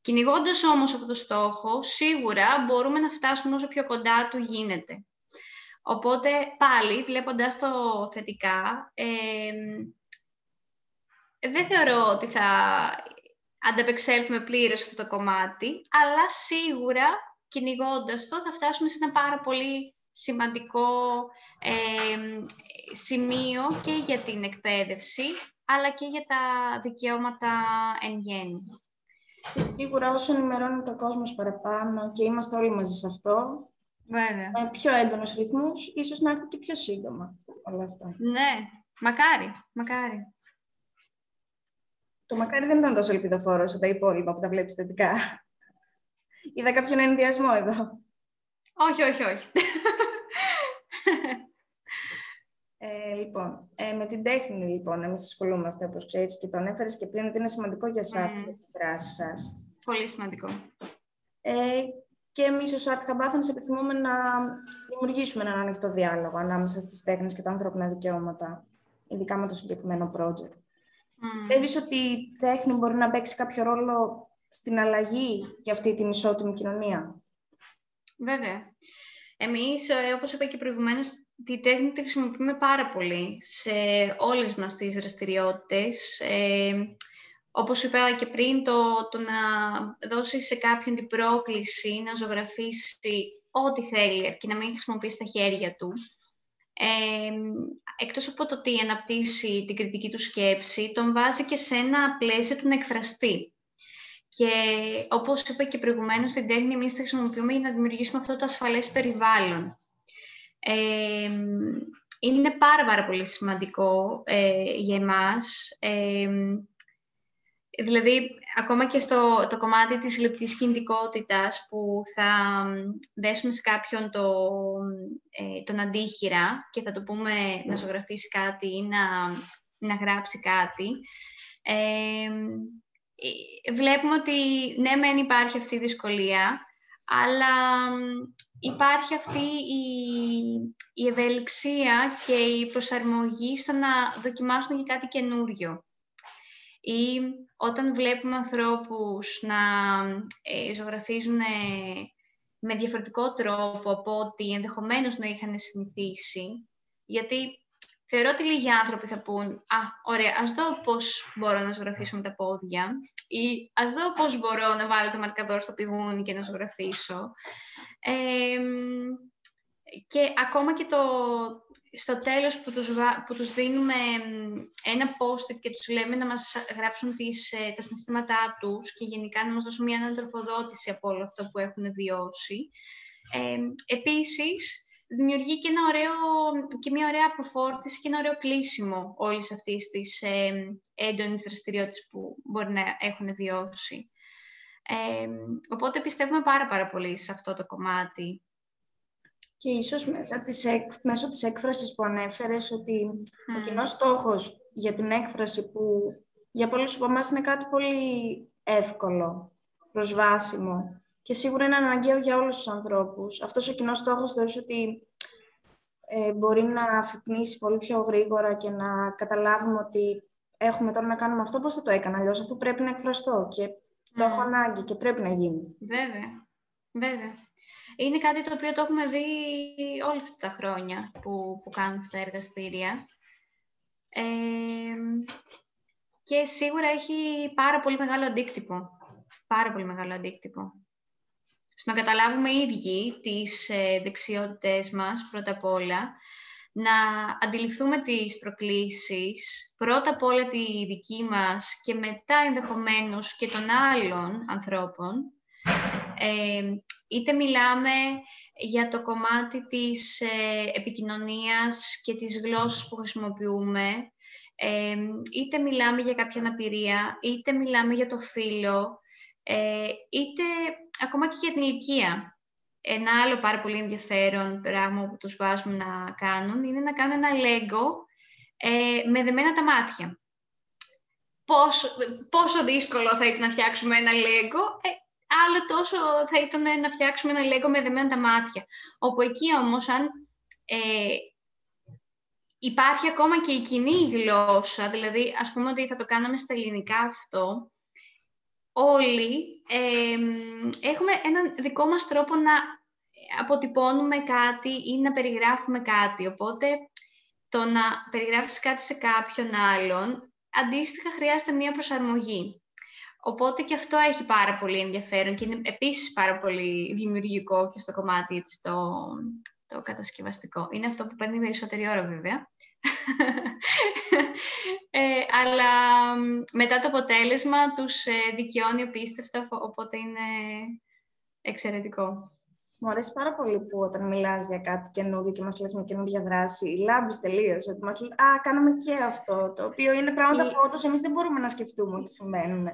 Κυνηγώντας όμως αυτό το στόχο, σίγουρα μπορούμε να φτάσουμε όσο πιο κοντά του γίνεται. Οπότε, πάλι, βλέποντας το θετικά, δεν θεωρώ ότι θα ανταπεξέλθουμε πλήρως αυτό το κομμάτι, αλλά σίγουρα, κυνηγώντας το, θα φτάσουμε σε ένα πάρα πολύ σημαντικό σημείο και για την εκπαίδευση, αλλά και για τα δικαιώματα εν γέννη. Σίγουρα όσο ενημερώνει το κόσμος παραπάνω και είμαστε όλοι μαζί σε αυτό, Βέβαια. με πιο έντονους ρυθμούς, ίσως να έρθει και πιο σύντομα όλα αυτά. Ναι, μακάρι, μακάρι. Το μακάρι δεν ήταν τόσο ελπιδοφόρος όσο τα υπόλοιπα που τα βλέπεις θετικά. Είδα κάποιον ενδιασμό εδώ. Όχι, όχι, όχι. Ε, λοιπόν, ε, με την τέχνη, λοιπόν, εμείς ασχολούμαστε, όπως ξέρεις, και τον έφερες και πριν ότι είναι σημαντικό για εσάς mm. τη δράση σας. Πολύ σημαντικό. Ε, και εμείς ως Art Campathans επιθυμούμε να δημιουργήσουμε έναν ανοιχτό διάλογο ανάμεσα στις τέχνες και τα ανθρώπινα δικαιώματα, ειδικά με το συγκεκριμένο project. Mm. ότι η τέχνη μπορεί να παίξει κάποιο ρόλο στην αλλαγή για αυτή την ισότιμη κοινωνία; Βέβαια. Εμείς, ε, όπως είπα και προηγουμένως, τη τέχνη τη χρησιμοποιούμε πάρα πολύ σε όλες μας τις δραστηριότητες. Ε, όπως είπα και πριν, το, το να δώσεις σε κάποιον την πρόκληση να ζωγραφίσει ό,τι θέλει, αρκεί να μην χρησιμοποιήσει τα χέρια του. Ε, εκτός από το ότι αναπτύσσει την κριτική του σκέψη, τον βάζει και σε ένα πλαίσιο του να εκφραστεί. Και όπως είπα και προηγουμένως, την τέχνη εμείς τη χρησιμοποιούμε για να δημιουργήσουμε αυτό το ασφαλές περιβάλλον είναι πάρα, πάρα πολύ σημαντικό ε, για εμάς. δηλαδή, ακόμα και στο το κομμάτι της λεπτής κινητικότητας που θα δέσουμε σε κάποιον το, ε, τον αντίχειρα και θα το πούμε να ζωγραφίσει κάτι ή να, να γράψει κάτι, ε, βλέπουμε ότι ναι, μεν υπάρχει αυτή η δυσκολία, αλλά υπάρχει αυτή η, η ευελιξία και η προσαρμογή στο να δοκιμάσουν και κάτι καινούριο. Ή όταν βλέπουμε ανθρώπους να ε, ζωγραφίζουν με διαφορετικό τρόπο από ό,τι ενδεχομένως να είχαν συνηθίσει, γιατί θεωρώ ότι λίγοι άνθρωποι θα πούν «Α, ωραία, ας δω πώς μπορώ να ζωγραφίσω με τα πόδια» ή «Ας δω πώς μπορώ να βάλω το μαρκαδόρ στο πηγούνι και να ζωγραφίσω». και ακόμα και το, στο τέλος που τους, που τους δίνουμε ένα post και τους λέμε να μας γράψουν τις, ε, τα συναισθήματά τους και γενικά να μας δώσουν μια ανατροφοδότηση από όλο αυτό που έχουν βιώσει. Ε, επίσης, δημιουργεί και, ένα ωραίο, και μια ωραία αποφόρτιση και ένα ωραίο κλείσιμο όλης αυτής της ε, έντονης δραστηριότητας που μπορεί να έχουν βιώσει. Ε, οπότε πιστεύουμε πάρα πάρα πολύ σε αυτό το κομμάτι. Και ίσως μέσα της, μέσω της έκφρασης που ανέφερες ότι ο κοινός στόχος για την έκφραση που για πολλούς από εμάς είναι κάτι πολύ εύκολο, προσβάσιμο και σίγουρα είναι αναγκαίο για όλους τους ανθρώπους. Αυτός ο κοινός στόχος θεωρείς ότι ε, μπορεί να αφυπνίσει πολύ πιο γρήγορα και να καταλάβουμε ότι έχουμε τώρα να κάνουμε αυτό, πώς θα το έκανα αλλιώς, αφού πρέπει να εκφραστώ και το έχω ανάγκη και πρέπει να γίνει. Βέβαια, βέβαια. Είναι κάτι το οποίο το έχουμε δει όλα αυτά τα χρόνια που, που κάνουμε αυτά τα εργαστήρια. Ε, και σίγουρα έχει πάρα πολύ μεγάλο αντίκτυπο. Πάρα πολύ μεγάλο αντίκτυπο στο να καταλάβουμε οι ίδιοι τις ε, δεξιότητες μας, πρώτα απ' όλα, να αντιληφθούμε τις προκλήσεις, πρώτα απ' όλα τη δική μας και μετά ενδεχομένως και των άλλων ανθρώπων. Ε, είτε μιλάμε για το κομμάτι της ε, επικοινωνίας και της γλώσσας που χρησιμοποιούμε, ε, είτε μιλάμε για κάποια αναπηρία, είτε μιλάμε για το φύλλο, ε, είτε ακόμα και για την ηλικία. Ένα άλλο πάρα πολύ ενδιαφέρον πράγμα που τους βάζουμε να κάνουν είναι να κάνουν ένα λέγκο ε, με δεμένα τα μάτια. Πόσο, πόσο δύσκολο θα ήταν να φτιάξουμε ένα λέγκο, ε, άλλο τόσο θα ήταν να φτιάξουμε ένα λέγκο με δεμένα τα μάτια. Όπου εκεί όμως, αν ε, υπάρχει ακόμα και η κοινή γλώσσα, δηλαδή ας πούμε ότι θα το κάναμε στα ελληνικά αυτό, όλοι έχουμε έναν δικό μας τρόπο να αποτυπώνουμε κάτι ή να περιγράφουμε κάτι. Οπότε το να περιγράφεις κάτι σε κάποιον άλλον, αντίστοιχα χρειάζεται μία προσαρμογή. Οπότε και αυτό έχει πάρα πολύ ενδιαφέρον και είναι επίσης πάρα πολύ δημιουργικό και στο κομμάτι έτσι, το, το κατασκευαστικό. Είναι αυτό που παίρνει περισσότερη ώρα βέβαια. Ε, αλλά μετά το αποτέλεσμα τους ε, δικαιώνει απίστευτα, οπότε είναι εξαιρετικό. Μου αρέσει πάρα πολύ που όταν μιλάς για κάτι καινούργιο και μας λες με καινούργια δράση, λάμπεις τελείως, ότι μας λες «Α, κάνουμε και αυτό», το οποίο είναι πράγματα Η... που όντως εμείς δεν μπορούμε να σκεφτούμε ότι συμβαίνουν.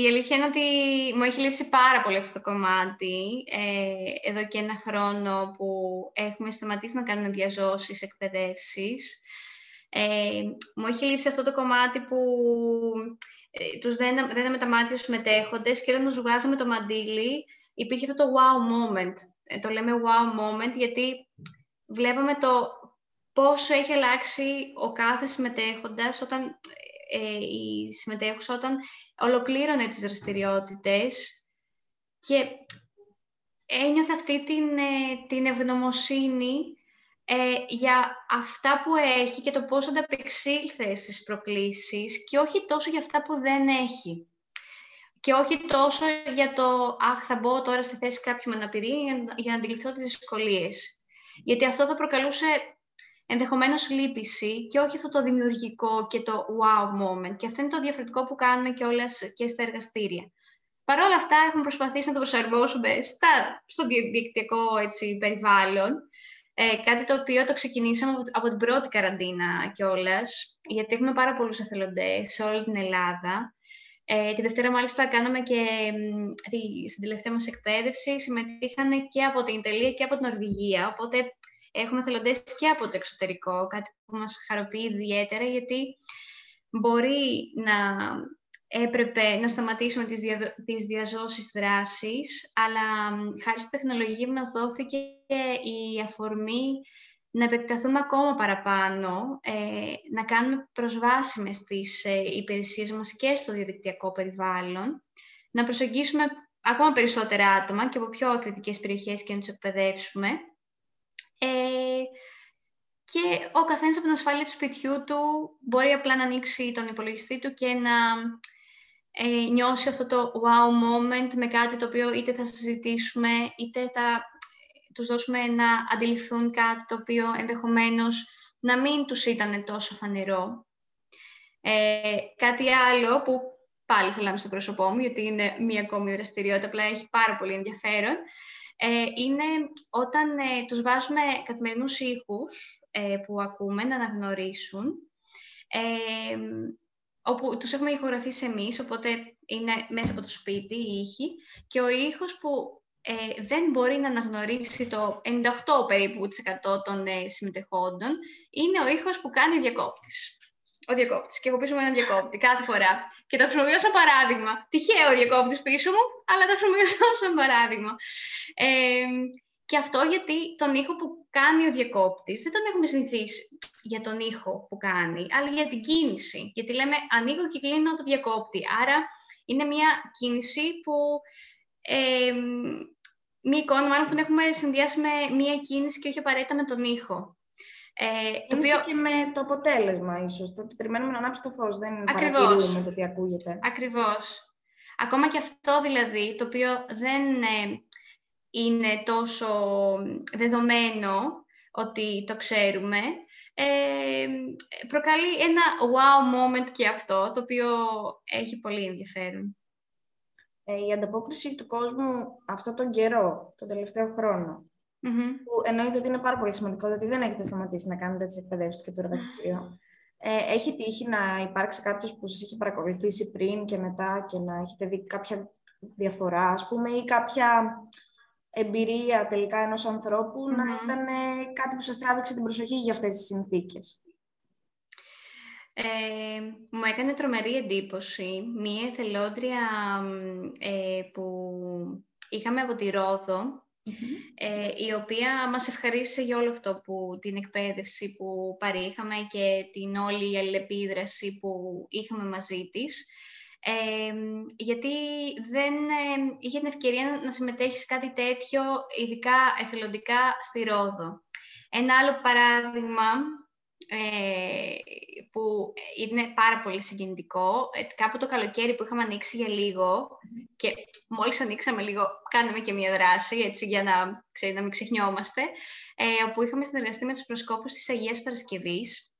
Η αλήθεια είναι ότι μου έχει λείψει πάρα πολύ αυτό το κομμάτι ε, εδώ και ένα χρόνο που έχουμε σταματήσει να κάνουμε διαζώσεις, εκπαιδεύσεις. Ε, μου έχει λείψει αυτό το κομμάτι που ε, τους δέναμε, δέναμε τα μάτια στους μετέχοντες και όταν τους βγάζαμε το μαντίλι υπήρχε αυτό το wow moment. Ε, το λέμε wow moment γιατί βλέπαμε το πόσο έχει αλλάξει ο κάθε συμμετέχοντας όταν ε, η συμμετέχουσα όταν ολοκλήρωνε τις δραστηριότητες και ένιωθε αυτή την, ε, την ευγνωμοσύνη ε, για αυτά που έχει και το πώς ανταπεξήλθε στις προκλήσεις και όχι τόσο για αυτά που δεν έχει. Και όχι τόσο για το «Αχ, θα μπω τώρα στη θέση κάποιου με αναπηρία για να αντιληφθώ τις δυσκολίες». Γιατί αυτό θα προκαλούσε ενδεχομένως λύπηση και όχι αυτό το δημιουργικό και το wow moment. Και αυτό είναι το διαφορετικό που κάνουμε και όλες και στα εργαστήρια. Παρ' όλα αυτά, έχουμε προσπαθήσει να το προσαρμόσουμε στα, στο διαδικτυακό έτσι, περιβάλλον. Ε, κάτι το οποίο το ξεκινήσαμε από, από την πρώτη καραντίνα κιόλας, γιατί έχουμε πάρα πολλούς εθελοντές σε όλη την Ελλάδα. Ε, τη Δευτέρα, μάλιστα, κάναμε και τη, στην τελευταία μας εκπαίδευση, συμμετείχαν και από την Ιταλία και από την Νορβηγία, οπότε έχουμε θελοντές και από το εξωτερικό, κάτι που μας χαροποιεί ιδιαίτερα, γιατί μπορεί να έπρεπε να σταματήσουμε τις, δια, τις διαζώσεις δράσης, αλλά χάρη στη τεχνολογία μας δόθηκε η αφορμή να επεκταθούμε ακόμα παραπάνω, ε, να κάνουμε προσβάσιμες τις ε, υπηρεσίες μας και στο διαδικτυακό περιβάλλον, να προσεγγίσουμε ακόμα περισσότερα άτομα και από πιο ακριτικές περιοχές και να τους εκπαιδεύσουμε ε, και ο καθένας από την ασφάλεια του σπιτιού του μπορεί απλά να ανοίξει τον υπολογιστή του και να ε, νιώσει αυτό το wow moment με κάτι το οποίο είτε θα συζητήσουμε, είτε θα ε, τους δώσουμε να αντιληφθούν κάτι το οποίο ενδεχομένως να μην τους ήταν τόσο φανερό. Ε, κάτι άλλο που πάλι θέλαμε στο πρόσωπό μου, γιατί είναι μία ακόμη δραστηριότητα, απλά έχει πάρα πολύ ενδιαφέρον, ε, είναι όταν ε, τους βάζουμε καθημερινούς ήχους ε, που ακούμε να αναγνωρίσουν, ε, όπου τους έχουμε ηχογραφήσει εμείς, οπότε είναι μέσα από το σπίτι η ήχη, και ο ήχος που ε, δεν μπορεί να αναγνωρίσει το 98 περίπου των συμμετεχόντων, είναι ο ήχος που κάνει ο διακόπτης ο διακόπτης. Και έχω πίσω μου έναν διακόπτη κάθε φορά. Και το χρησιμοποιώ σαν παράδειγμα. Τυχαίο ο διακόπτης πίσω μου, αλλά το χρησιμοποιώ σαν παράδειγμα. Ε, και αυτό γιατί τον ήχο που κάνει ο διακόπτης δεν τον έχουμε συνηθίσει για τον ήχο που κάνει, αλλά για την κίνηση. Γιατί λέμε ανοίγω και κλείνω το διακόπτη. Άρα είναι μια κίνηση που. Ε, μια εικόνα μάλλον που έχουμε συνδυάσει με μια κίνηση και όχι απαραίτητα με τον ήχο. Ε, το οποίο... και με το αποτέλεσμα, ίσως. Το ότι περιμένουμε να ανάψει το φως, δεν Ακριβώς. με το τι ακούγεται. Ακριβώς. Ακόμα και αυτό, δηλαδή, το οποίο δεν ε, είναι τόσο δεδομένο ότι το ξέρουμε, ε, προκαλεί ένα wow moment και αυτό, το οποίο έχει πολύ ενδιαφέρον. Ε, η ανταπόκριση του κόσμου αυτόν τον καιρό, τον τελευταίο χρόνο, Mm-hmm. Που εννοείται ότι είναι πάρα πολύ σημαντικό, γιατί δεν έχετε σταματήσει να κάνετε τις εκπαιδεύσεις και το εργαστήριο. Ε, έχει τύχει να υπάρξει κάποιος που σας είχε παρακολουθήσει πριν και μετά και να έχετε δει κάποια διαφορά, ας πούμε, ή κάποια εμπειρία τελικά ενός ανθρώπου να ήταν ε, κάτι που σας τράβηξε την προσοχή για αυτές τις συνθήκες; Ε, μου έκανε τρομερή εντύπωση μία εθελόντρια ε, που είχαμε από τη Ρόδο, ε, η οποία μας ευχαρίστησε για όλο αυτό που την εκπαίδευση που παρήχαμε και την όλη αλληλεπίδραση που είχαμε μαζί της. γιατί δεν ε, είχε την ευκαιρία να συμμετέχεις σε κάτι τέτοιο, ειδικά εθελοντικά στη Ρόδο. Ένα άλλο παράδειγμα ε, που είναι πάρα πολύ συγκινητικό. Ε, κάπου το καλοκαίρι που είχαμε ανοίξει για λίγο και μόλις ανοίξαμε λίγο, κάναμε και μια δράση, έτσι, για να, ξέρει, να μην ξεχνιόμαστε, ε, όπου είχαμε συνεργαστεί με τους προσκόπους της Αγίας Παρασκευής.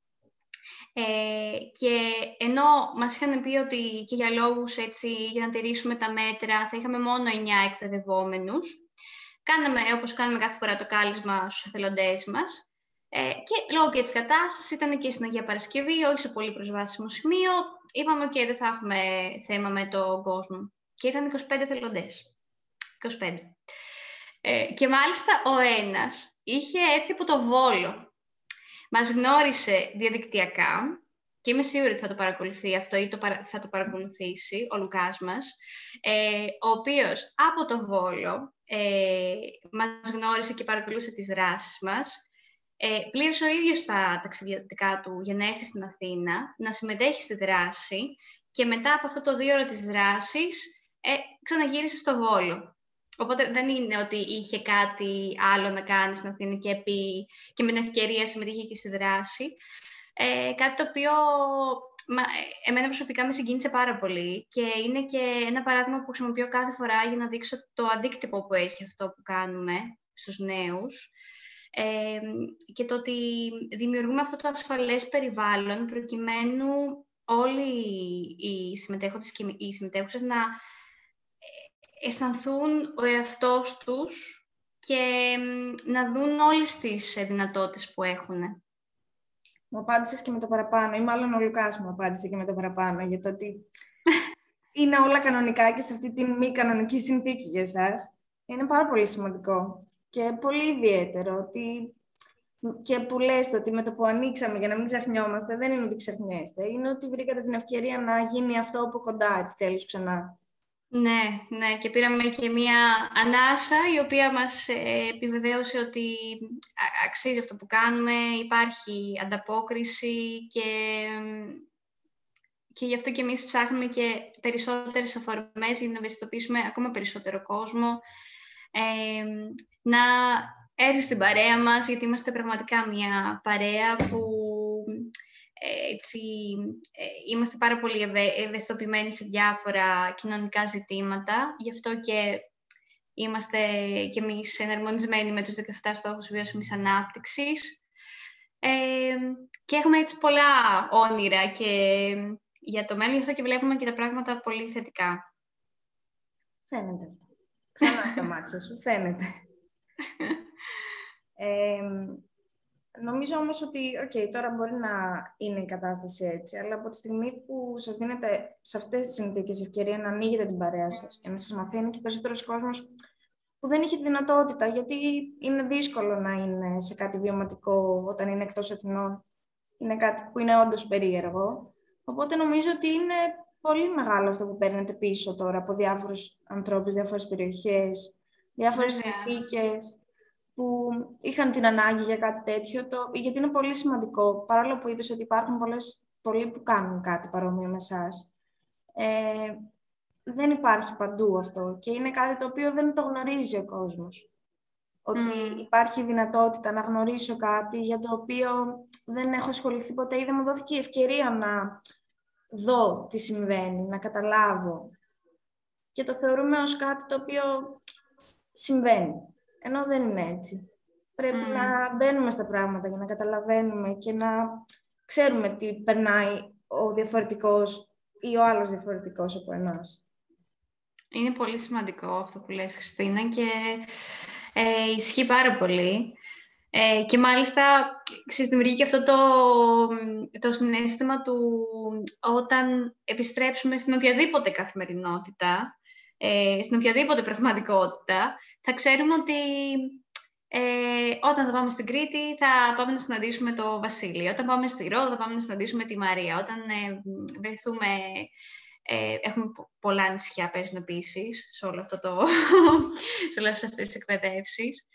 Ε, και ενώ μας είχαν πει ότι και για λόγους έτσι, για να τηρήσουμε τα μέτρα θα είχαμε μόνο 9 εκπαιδευόμενους, κάναμε όπως κάνουμε κάθε φορά το κάλισμα στους εθελοντές μας ε, και λόγω και της κατάστασης ήταν και στην Αγία Παρασκευή, όχι σε πολύ προσβάσιμο σημείο. Είπαμε ότι δεν θα έχουμε θέμα με τον κόσμο. Και ήταν 25 θελοντές. 25. Ε, και μάλιστα ο ένας είχε έρθει από το Βόλο. Μας γνώρισε διαδικτυακά και είμαι σίγουρη ότι θα το παρακολουθεί αυτό ή το θα το παρακολουθήσει ο Λουκάς μας, ε, ο οποίος από το Βόλο ε, μας γνώρισε και παρακολούθησε τις δράσεις μας ε, πλήρωσε ο ίδιος τα ταξιδιωτικά του για να έρθει στην Αθήνα, να συμμετέχει στη δράση και μετά από αυτό το δύο ώρο της δράσης ε, ξαναγύρισε στο Βόλο. Οπότε δεν είναι ότι είχε κάτι άλλο να κάνει στην Αθήνα και, επί, και με την ευκαιρία συμμετείχε και στη δράση. Ε, κάτι το οποίο μα, ε, εμένα προσωπικά με συγκίνησε πάρα πολύ και είναι και ένα παράδειγμα που χρησιμοποιώ κάθε φορά για να δείξω το αντίκτυπο που έχει αυτό που κάνουμε στους νέους και το ότι δημιουργούμε αυτό το ασφαλές περιβάλλον προκειμένου όλοι οι συμμετέχοντες και οι συμμετέχουσες να ε, αισθανθούν ο εαυτός τους και να δουν όλες τις δυνατότητες που έχουν. Μου απάντησες και με το παραπάνω, ή μάλλον ο Λουκάς μου απάντησε και με το παραπάνω, για το ότι είναι όλα κανονικά και σε αυτή τη μη κανονική συνθήκη για εσάς. Είναι πάρα πολύ σημαντικό και πολύ ιδιαίτερο ότι και που λες ότι με το που ανοίξαμε για να μην ξεχνιόμαστε, δεν είναι ότι ξεχνιέστε, είναι ότι βρήκατε την ευκαιρία να γίνει αυτό από κοντά επιτέλους ξανά. Ναι, ναι, και πήραμε και μία ανάσα η οποία μας ε, επιβεβαίωσε ότι αξίζει αυτό που κάνουμε, υπάρχει ανταπόκριση και, και γι' αυτό και εμείς ψάχνουμε και περισσότερες αφορμές για να ευαισθητοποιήσουμε ακόμα περισσότερο κόσμο να έρθει στην παρέα μας, γιατί είμαστε πραγματικά μια παρέα που ε, έτσι, ε, είμαστε πάρα πολύ ευαισθητοποιημένοι σε διάφορα κοινωνικά ζητήματα. Γι' αυτό και είμαστε και εμείς εναρμονισμένοι με τους 17 στόχους βιώσιμης ανάπτυξης. και έχουμε έτσι πολλά όνειρα και για το μέλλον, γι' αυτό και βλέπουμε και τα πράγματα πολύ θετικά. Φαίνεται αυτό. Ξανά στα μάτια σου, φαίνεται. Ε, νομίζω όμως ότι, οκ, τώρα μπορεί να είναι η κατάσταση έτσι, αλλά από τη στιγμή που σας δίνεται σε αυτές τις συνθήκες ευκαιρία να ανοίγετε την παρέα σας και να σας μαθαίνει και περισσότερος κόσμος που δεν είχε τη δυνατότητα, γιατί είναι δύσκολο να είναι σε κάτι βιωματικό όταν είναι εκτός Αθηνών. Είναι κάτι που είναι όντως περίεργο. Οπότε νομίζω ότι είναι πολύ μεγάλο αυτό που παίρνετε πίσω τώρα από διάφορους ανθρώπους, διάφορες περιοχές, διάφορες συνθήκες που είχαν την ανάγκη για κάτι τέτοιο, το, γιατί είναι πολύ σημαντικό, παρόλο που είπες ότι υπάρχουν πολλές, πολλοί που κάνουν κάτι παρόμοιο με εσάς. Ε, δεν υπάρχει παντού αυτό και είναι κάτι το οποίο δεν το γνωρίζει ο κόσμος. Ότι υπάρχει δυνατότητα να γνωρίσω κάτι για το οποίο δεν έχω ασχοληθεί ποτέ ή δεν μου δόθηκε η ευκαιρία να δω τι συμβαίνει, να καταλάβω. Και το θεωρούμε ως κάτι το οποίο συμβαίνει. Ενώ δεν είναι έτσι. Πρέπει να μπαίνουμε στα πράγματα για να καταλαβαίνουμε και να ξέρουμε τι περνάει ο διαφορετικός ή ο άλλος διαφορετικός από εμάς. Είναι πολύ σημαντικό αυτό που λες, Χριστίνα, και ε, ισχύει πάρα πολύ. Ε, και μάλιστα, ξέρεις, δημιουργεί αυτό το, το συνέστημα του όταν επιστρέψουμε στην οποιαδήποτε καθημερινότητα, ε, στην οποιαδήποτε πραγματικότητα, θα ξέρουμε ότι ε, όταν θα πάμε στην Κρήτη θα πάμε να συναντήσουμε το Βασίλειο, όταν πάμε στη Ρόδο θα πάμε να συναντήσουμε τη Μαρία, όταν ε, βρεθούμε... Ε, έχουμε πολλά νησιά παίζουν επίσης σε όλο αυτό το, σε όλες αυτές τις εκπαιδεύσεις.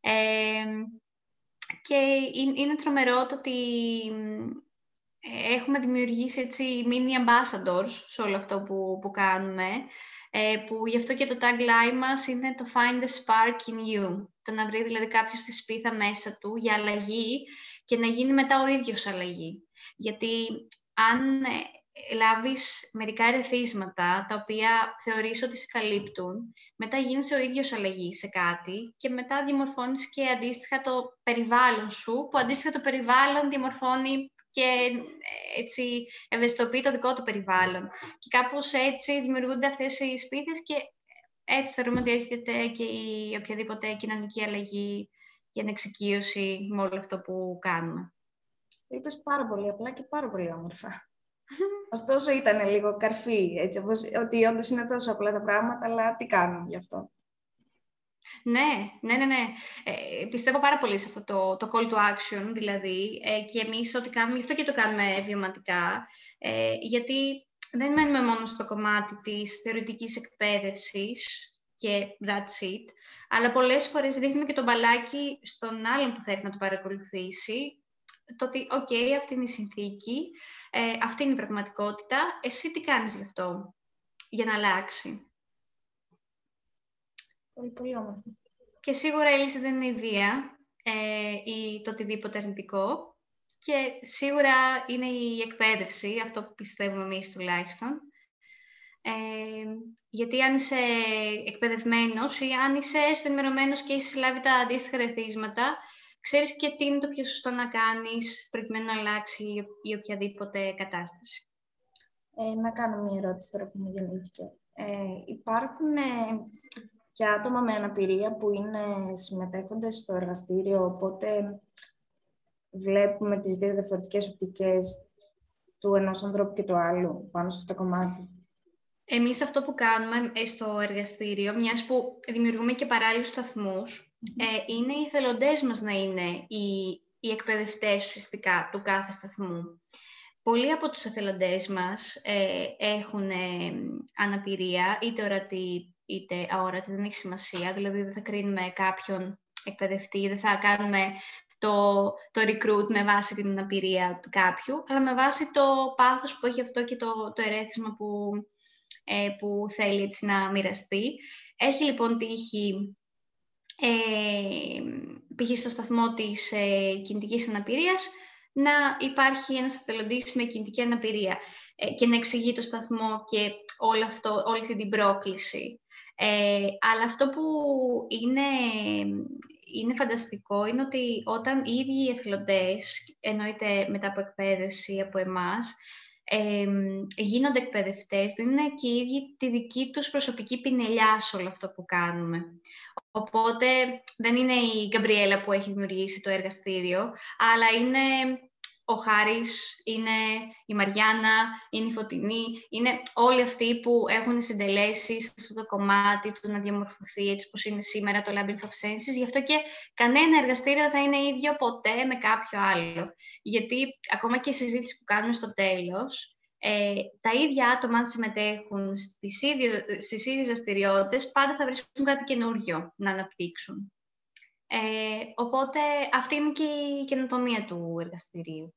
Ε, και είναι τρομερό το ότι έχουμε δημιουργήσει έτσι mini ambassadors σε όλο αυτό που, που κάνουμε, ε, που γι' αυτό και το tagline μας είναι το find the spark in you. Το να βρει δηλαδή κάποιος τη σπίθα μέσα του για αλλαγή και να γίνει μετά ο ίδιος αλλαγή. Γιατί αν ε, λάβεις μερικά ερεθίσματα τα οποία θεωρείς ότι σε καλύπτουν, μετά γίνεις ο ίδιος αλλαγής σε κάτι και μετά διαμορφώνεις και αντίστοιχα το περιβάλλον σου, που αντίστοιχα το περιβάλλον διαμορφώνει και ε, έτσι ευαισθητοποιεί το δικό του περιβάλλον. Και κάπως έτσι δημιουργούνται αυτές οι σπίθες και έτσι θεωρούμε ότι έρχεται και η οποιαδήποτε κοινωνική αλλαγή για εξοικείωση με όλο αυτό που κάνουμε. Είπες πάρα πολύ απλά και πάρα πολύ όμορφα. Ωστόσο ήταν λίγο καρφί, έτσι, όπως, ότι όντως είναι τόσο απλά τα πράγματα, αλλά τι κάνουμε γι' αυτό. Ναι, ναι, ναι, ναι. Ε, πιστεύω πάρα πολύ σε αυτό το, το call to action, δηλαδή, ε, και εμείς ό,τι κάνουμε, γι' αυτό και το κάνουμε βιωματικά, ε, γιατί δεν μένουμε μόνο στο κομμάτι της θεωρητικής εκπαίδευσης και that's it, αλλά πολλές φορές δείχνουμε και το μπαλάκι στον άλλον που θέλει να το παρακολουθήσει, το ότι, οκ, αυτή είναι η συνθήκη, ε, αυτή είναι η πραγματικότητα, εσύ τι κάνεις γι' αυτό, για να αλλάξει. Πολύ, πολύ όμορφο. Και σίγουρα η λύση δεν είναι η βία ε, ή το οτιδήποτε αρνητικό. Και σίγουρα είναι η εκπαίδευση, αυτό που πιστεύουμε εμείς τουλάχιστον. Ε, γιατί αν είσαι εκπαιδευμένος ή αν είσαι έστω ενημερωμένος και έχεις συλλάβει τα αντίστοιχα ρεθίσματα, ξέρεις και τι είναι το πιο σωστό να κάνεις προκειμένου να αλλάξει η οποιαδήποτε κατάσταση; Ε, να κάνω μια ερώτηση τώρα που μου γεννήθηκε. Ε, υπάρχουν ε, και άτομα με αναπηρία που είναι συμμετέχοντες στο εργαστήριο, οπότε βλέπουμε τις δύο διαφορετικές οπτικές του ενός ανθρώπου και του άλλου πάνω σε αυτό το κομμάτι. Εμείς αυτό που κάνουμε ε, στο εργαστήριο, μιας που δημιουργούμε και παράλληλους ε, είναι οι θελοντές μας να είναι οι, οι εκπαιδευτές ουσιαστικά του κάθε σταθμού. Πολλοί από τους εθελοντές μας ε, έχουν ε, αναπηρία, είτε ορατή είτε αόρατη, δεν έχει σημασία. Δηλαδή δεν θα κρίνουμε κάποιον εκπαιδευτή, δεν θα κάνουμε το, το recruit με βάση την αναπηρία του κάποιου, αλλά με βάση το πάθος που έχει αυτό και το, το ερέθισμα που, ε, που θέλει έτσι να μοιραστεί. Έχει λοιπόν τύχει ε, π.χ. στο σταθμό της ε, κινητικής αναπηρίας να υπάρχει ένας εθελοντής με κινητική αναπηρία ε, και να εξηγεί το σταθμό και όλο αυτό, όλη αυτή την πρόκληση. Ε, αλλά αυτό που είναι, είναι φανταστικό είναι ότι όταν οι ίδιοι οι εθελοντές, εννοείται μετά από εκπαίδευση από εμάς, ε, γίνονται εκπαιδευτές, δίνουν και οι ίδιοι τη δική τους προσωπική πινελιά σε όλο αυτό που κάνουμε. Οπότε δεν είναι η Γκαμπριέλα που έχει δημιουργήσει το εργαστήριο, αλλά είναι ο Χάρης, είναι η Μαριάννα, είναι η Φωτεινή, είναι όλοι αυτοί που έχουν συντελέσεις σε αυτό το κομμάτι του να διαμορφωθεί έτσι όπως είναι σήμερα το Labyrinth of Senses. Γι' αυτό και κανένα εργαστήριο δεν θα είναι ίδιο ποτέ με κάποιο άλλο. Γιατί ακόμα και η συζήτηση που κάνουμε στο τέλος, ε, τα ίδια άτομα αν συμμετέχουν στις ίδιες, στις ίδιες δραστηριότητες, πάντα θα βρίσκουν κάτι καινούριο να αναπτύξουν. Ε, οπότε αυτή είναι και η καινοτομία του εργαστηρίου.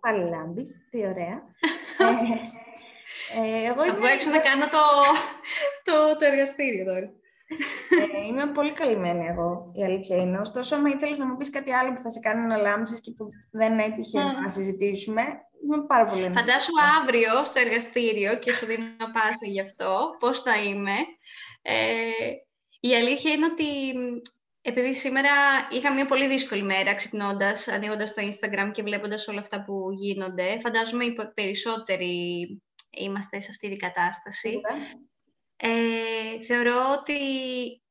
Πάλι λάμπης, τι ωραία. ε, ε, εγώ θα βγω έξω να κάνω το, το, το εργαστήριο τώρα. Ε, είμαι πολύ καλυμμένη εγώ, η αλήθεια είναι. Ωστόσο, αν ήθελες να μου πεις κάτι άλλο που θα σε κάνει να λάμψεις και που δεν έτυχε mm. να συζητήσουμε, είμαι πάρα πολύ Φαντάσου αύριο στο εργαστήριο και σου δίνω πάσα γι' αυτό, πώς θα είμαι. Ε, η αλήθεια είναι ότι επειδή σήμερα είχα μια πολύ δύσκολη μέρα ξυπνώντας, ανοίγοντας το Instagram και βλέποντας όλα αυτά που γίνονται, φαντάζομαι οι περισσότεροι είμαστε σε αυτή την κατάσταση. Ε, θεωρώ ότι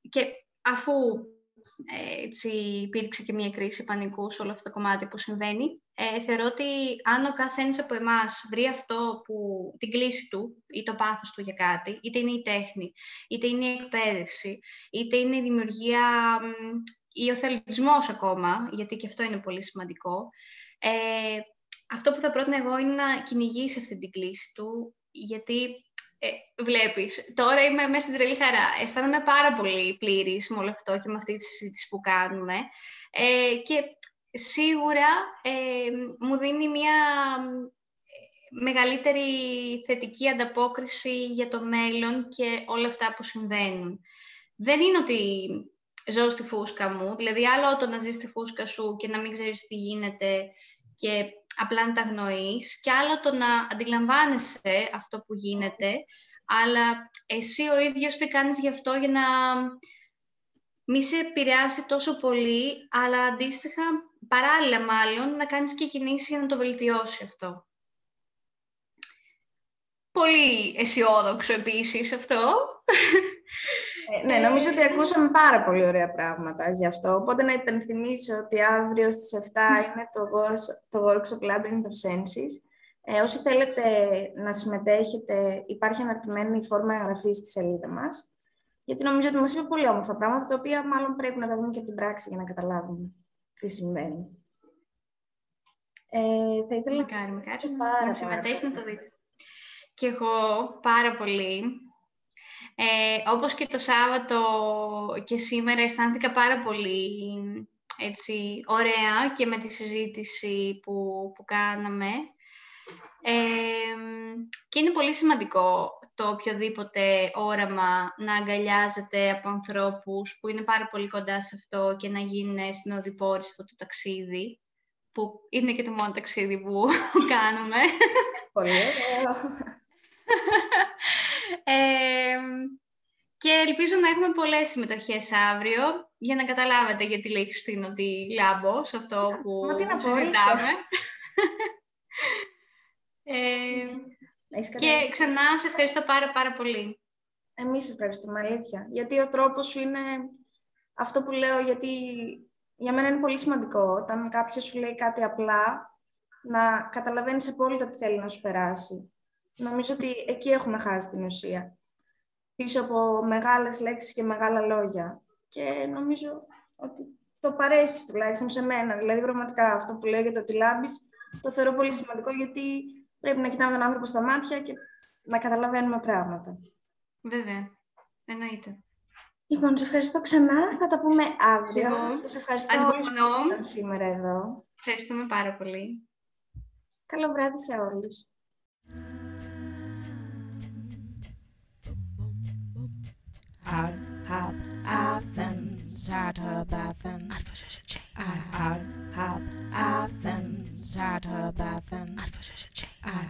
και αφού ε, έτσι, υπήρξε και μια κρίση πανικού σε όλο αυτό το κομμάτι που συμβαίνει. Ε, θεωρώ ότι αν ο καθένας από εμάς βρει αυτό που, την κλίση του ή το πάθος του για κάτι, είτε είναι η τέχνη, είτε είναι η εκπαίδευση, είτε είναι η δημιουργία ή ο θελισμός ακόμα, γιατί και αυτό είναι πολύ σημαντικό, ε, αυτό που θα πρότεινα εγώ είναι να κυνηγήσει αυτή την κλίση του, γιατί ε, βλέπεις, τώρα είμαι μέσα στην τρελή χαρά. Αισθάνομαι πάρα πολύ πλήρης με όλο αυτό και με αυτή τη συζήτηση που κάνουμε. Ε, και σίγουρα μου δίνει μια μεγαλύτερη θετική ανταπόκριση για το μέλλον και όλα αυτά που συμβαίνουν. Δεν είναι ότι ζω στη φούσκα μου, δηλαδή άλλο το να ζεις στη φούσκα σου και να μην ξέρεις τι γίνεται και απλά να τα αγνοείς και άλλο το να αντιλαμβάνεσαι αυτό που γίνεται, αλλά εσύ ο ίδιος τι κάνεις γι' αυτό για να μη σε επηρεάσει τόσο πολύ, αλλά αντίστοιχα, παράλληλα μάλλον, να κάνεις και κινήσεις για να το βελτιώσει αυτό. Πολύ αισιόδοξο επίσης αυτό. Ε, ναι, νομίζω ότι ακούσαμε πάρα πολύ ωραία πράγματα γι' αυτό. Οπότε να υπενθυμίσω ότι αύριο στις 7 είναι το, το Workshop Labyrinth of Senses. Ε, όσοι θέλετε να συμμετέχετε, υπάρχει αναρτημένη φόρμα εγγραφής στη σελίδα μας. Γιατί νομίζω ότι μας είπε πολύ όμορφα πράγματα, τα οποία μάλλον πρέπει να τα δούμε και από την πράξη για να καταλάβουμε τι συμβαίνει. Ε, θα ήθελα να κάνουμε κάτι, να συμμετέχει να το δείτε. Και εγώ πάρα πολύ. Ε, όπως και το Σάββατο και σήμερα αισθάνθηκα πάρα πολύ έτσι, ωραία και με τη συζήτηση που, που κάναμε. Ε, και είναι πολύ σημαντικό το οποιοδήποτε όραμα να αγκαλιάζεται από ανθρώπους που είναι πάρα πολύ κοντά σε αυτό και να γίνουν συνοδοιπόροι σε αυτό το ταξίδι, που είναι και το μόνο ταξίδι που κάνουμε. Πολύ ωραίο. και ελπίζω να έχουμε πολλές συμμετοχές αύριο, για να καταλάβετε γιατί λέει η Χριστίνα ότι λάμπω σε αυτό που συζητάμε. ε, και ξανά σε ευχαριστώ πάρα πάρα πολύ. Εμείς ευχαριστούμε, αλήθεια. Γιατί ο τρόπος σου είναι αυτό που λέω, γιατί για μένα είναι πολύ σημαντικό. Όταν κάποιος σου λέει κάτι απλά, να καταλαβαίνεις απόλυτα τι θέλει να σου περάσει. Νομίζω ότι εκεί έχουμε χάσει την ουσία. Πίσω από μεγάλες λέξεις και μεγάλα λόγια. Και νομίζω ότι το παρέχεις τουλάχιστον σε μένα. Δηλαδή, πραγματικά αυτό που λέω για το ότι λάμπεις, το θεωρώ πολύ σημαντικό γιατί πρέπει να κοιτάμε τον άνθρωπο στα μάτια και να καταλαβαίνουμε πράγματα. Βέβαια. Εννοείται. Λοιπόν, σε ευχαριστώ ξανά. Θα τα πούμε αύριο. Σας ευχαριστώ όλους που ήρθατε σήμερα εδώ. Ευχαριστούμε πάρα πολύ. Καλό βράδυ σε όλους. I'd hop off and start her bathing. I'd hop off and start her bathing. I'd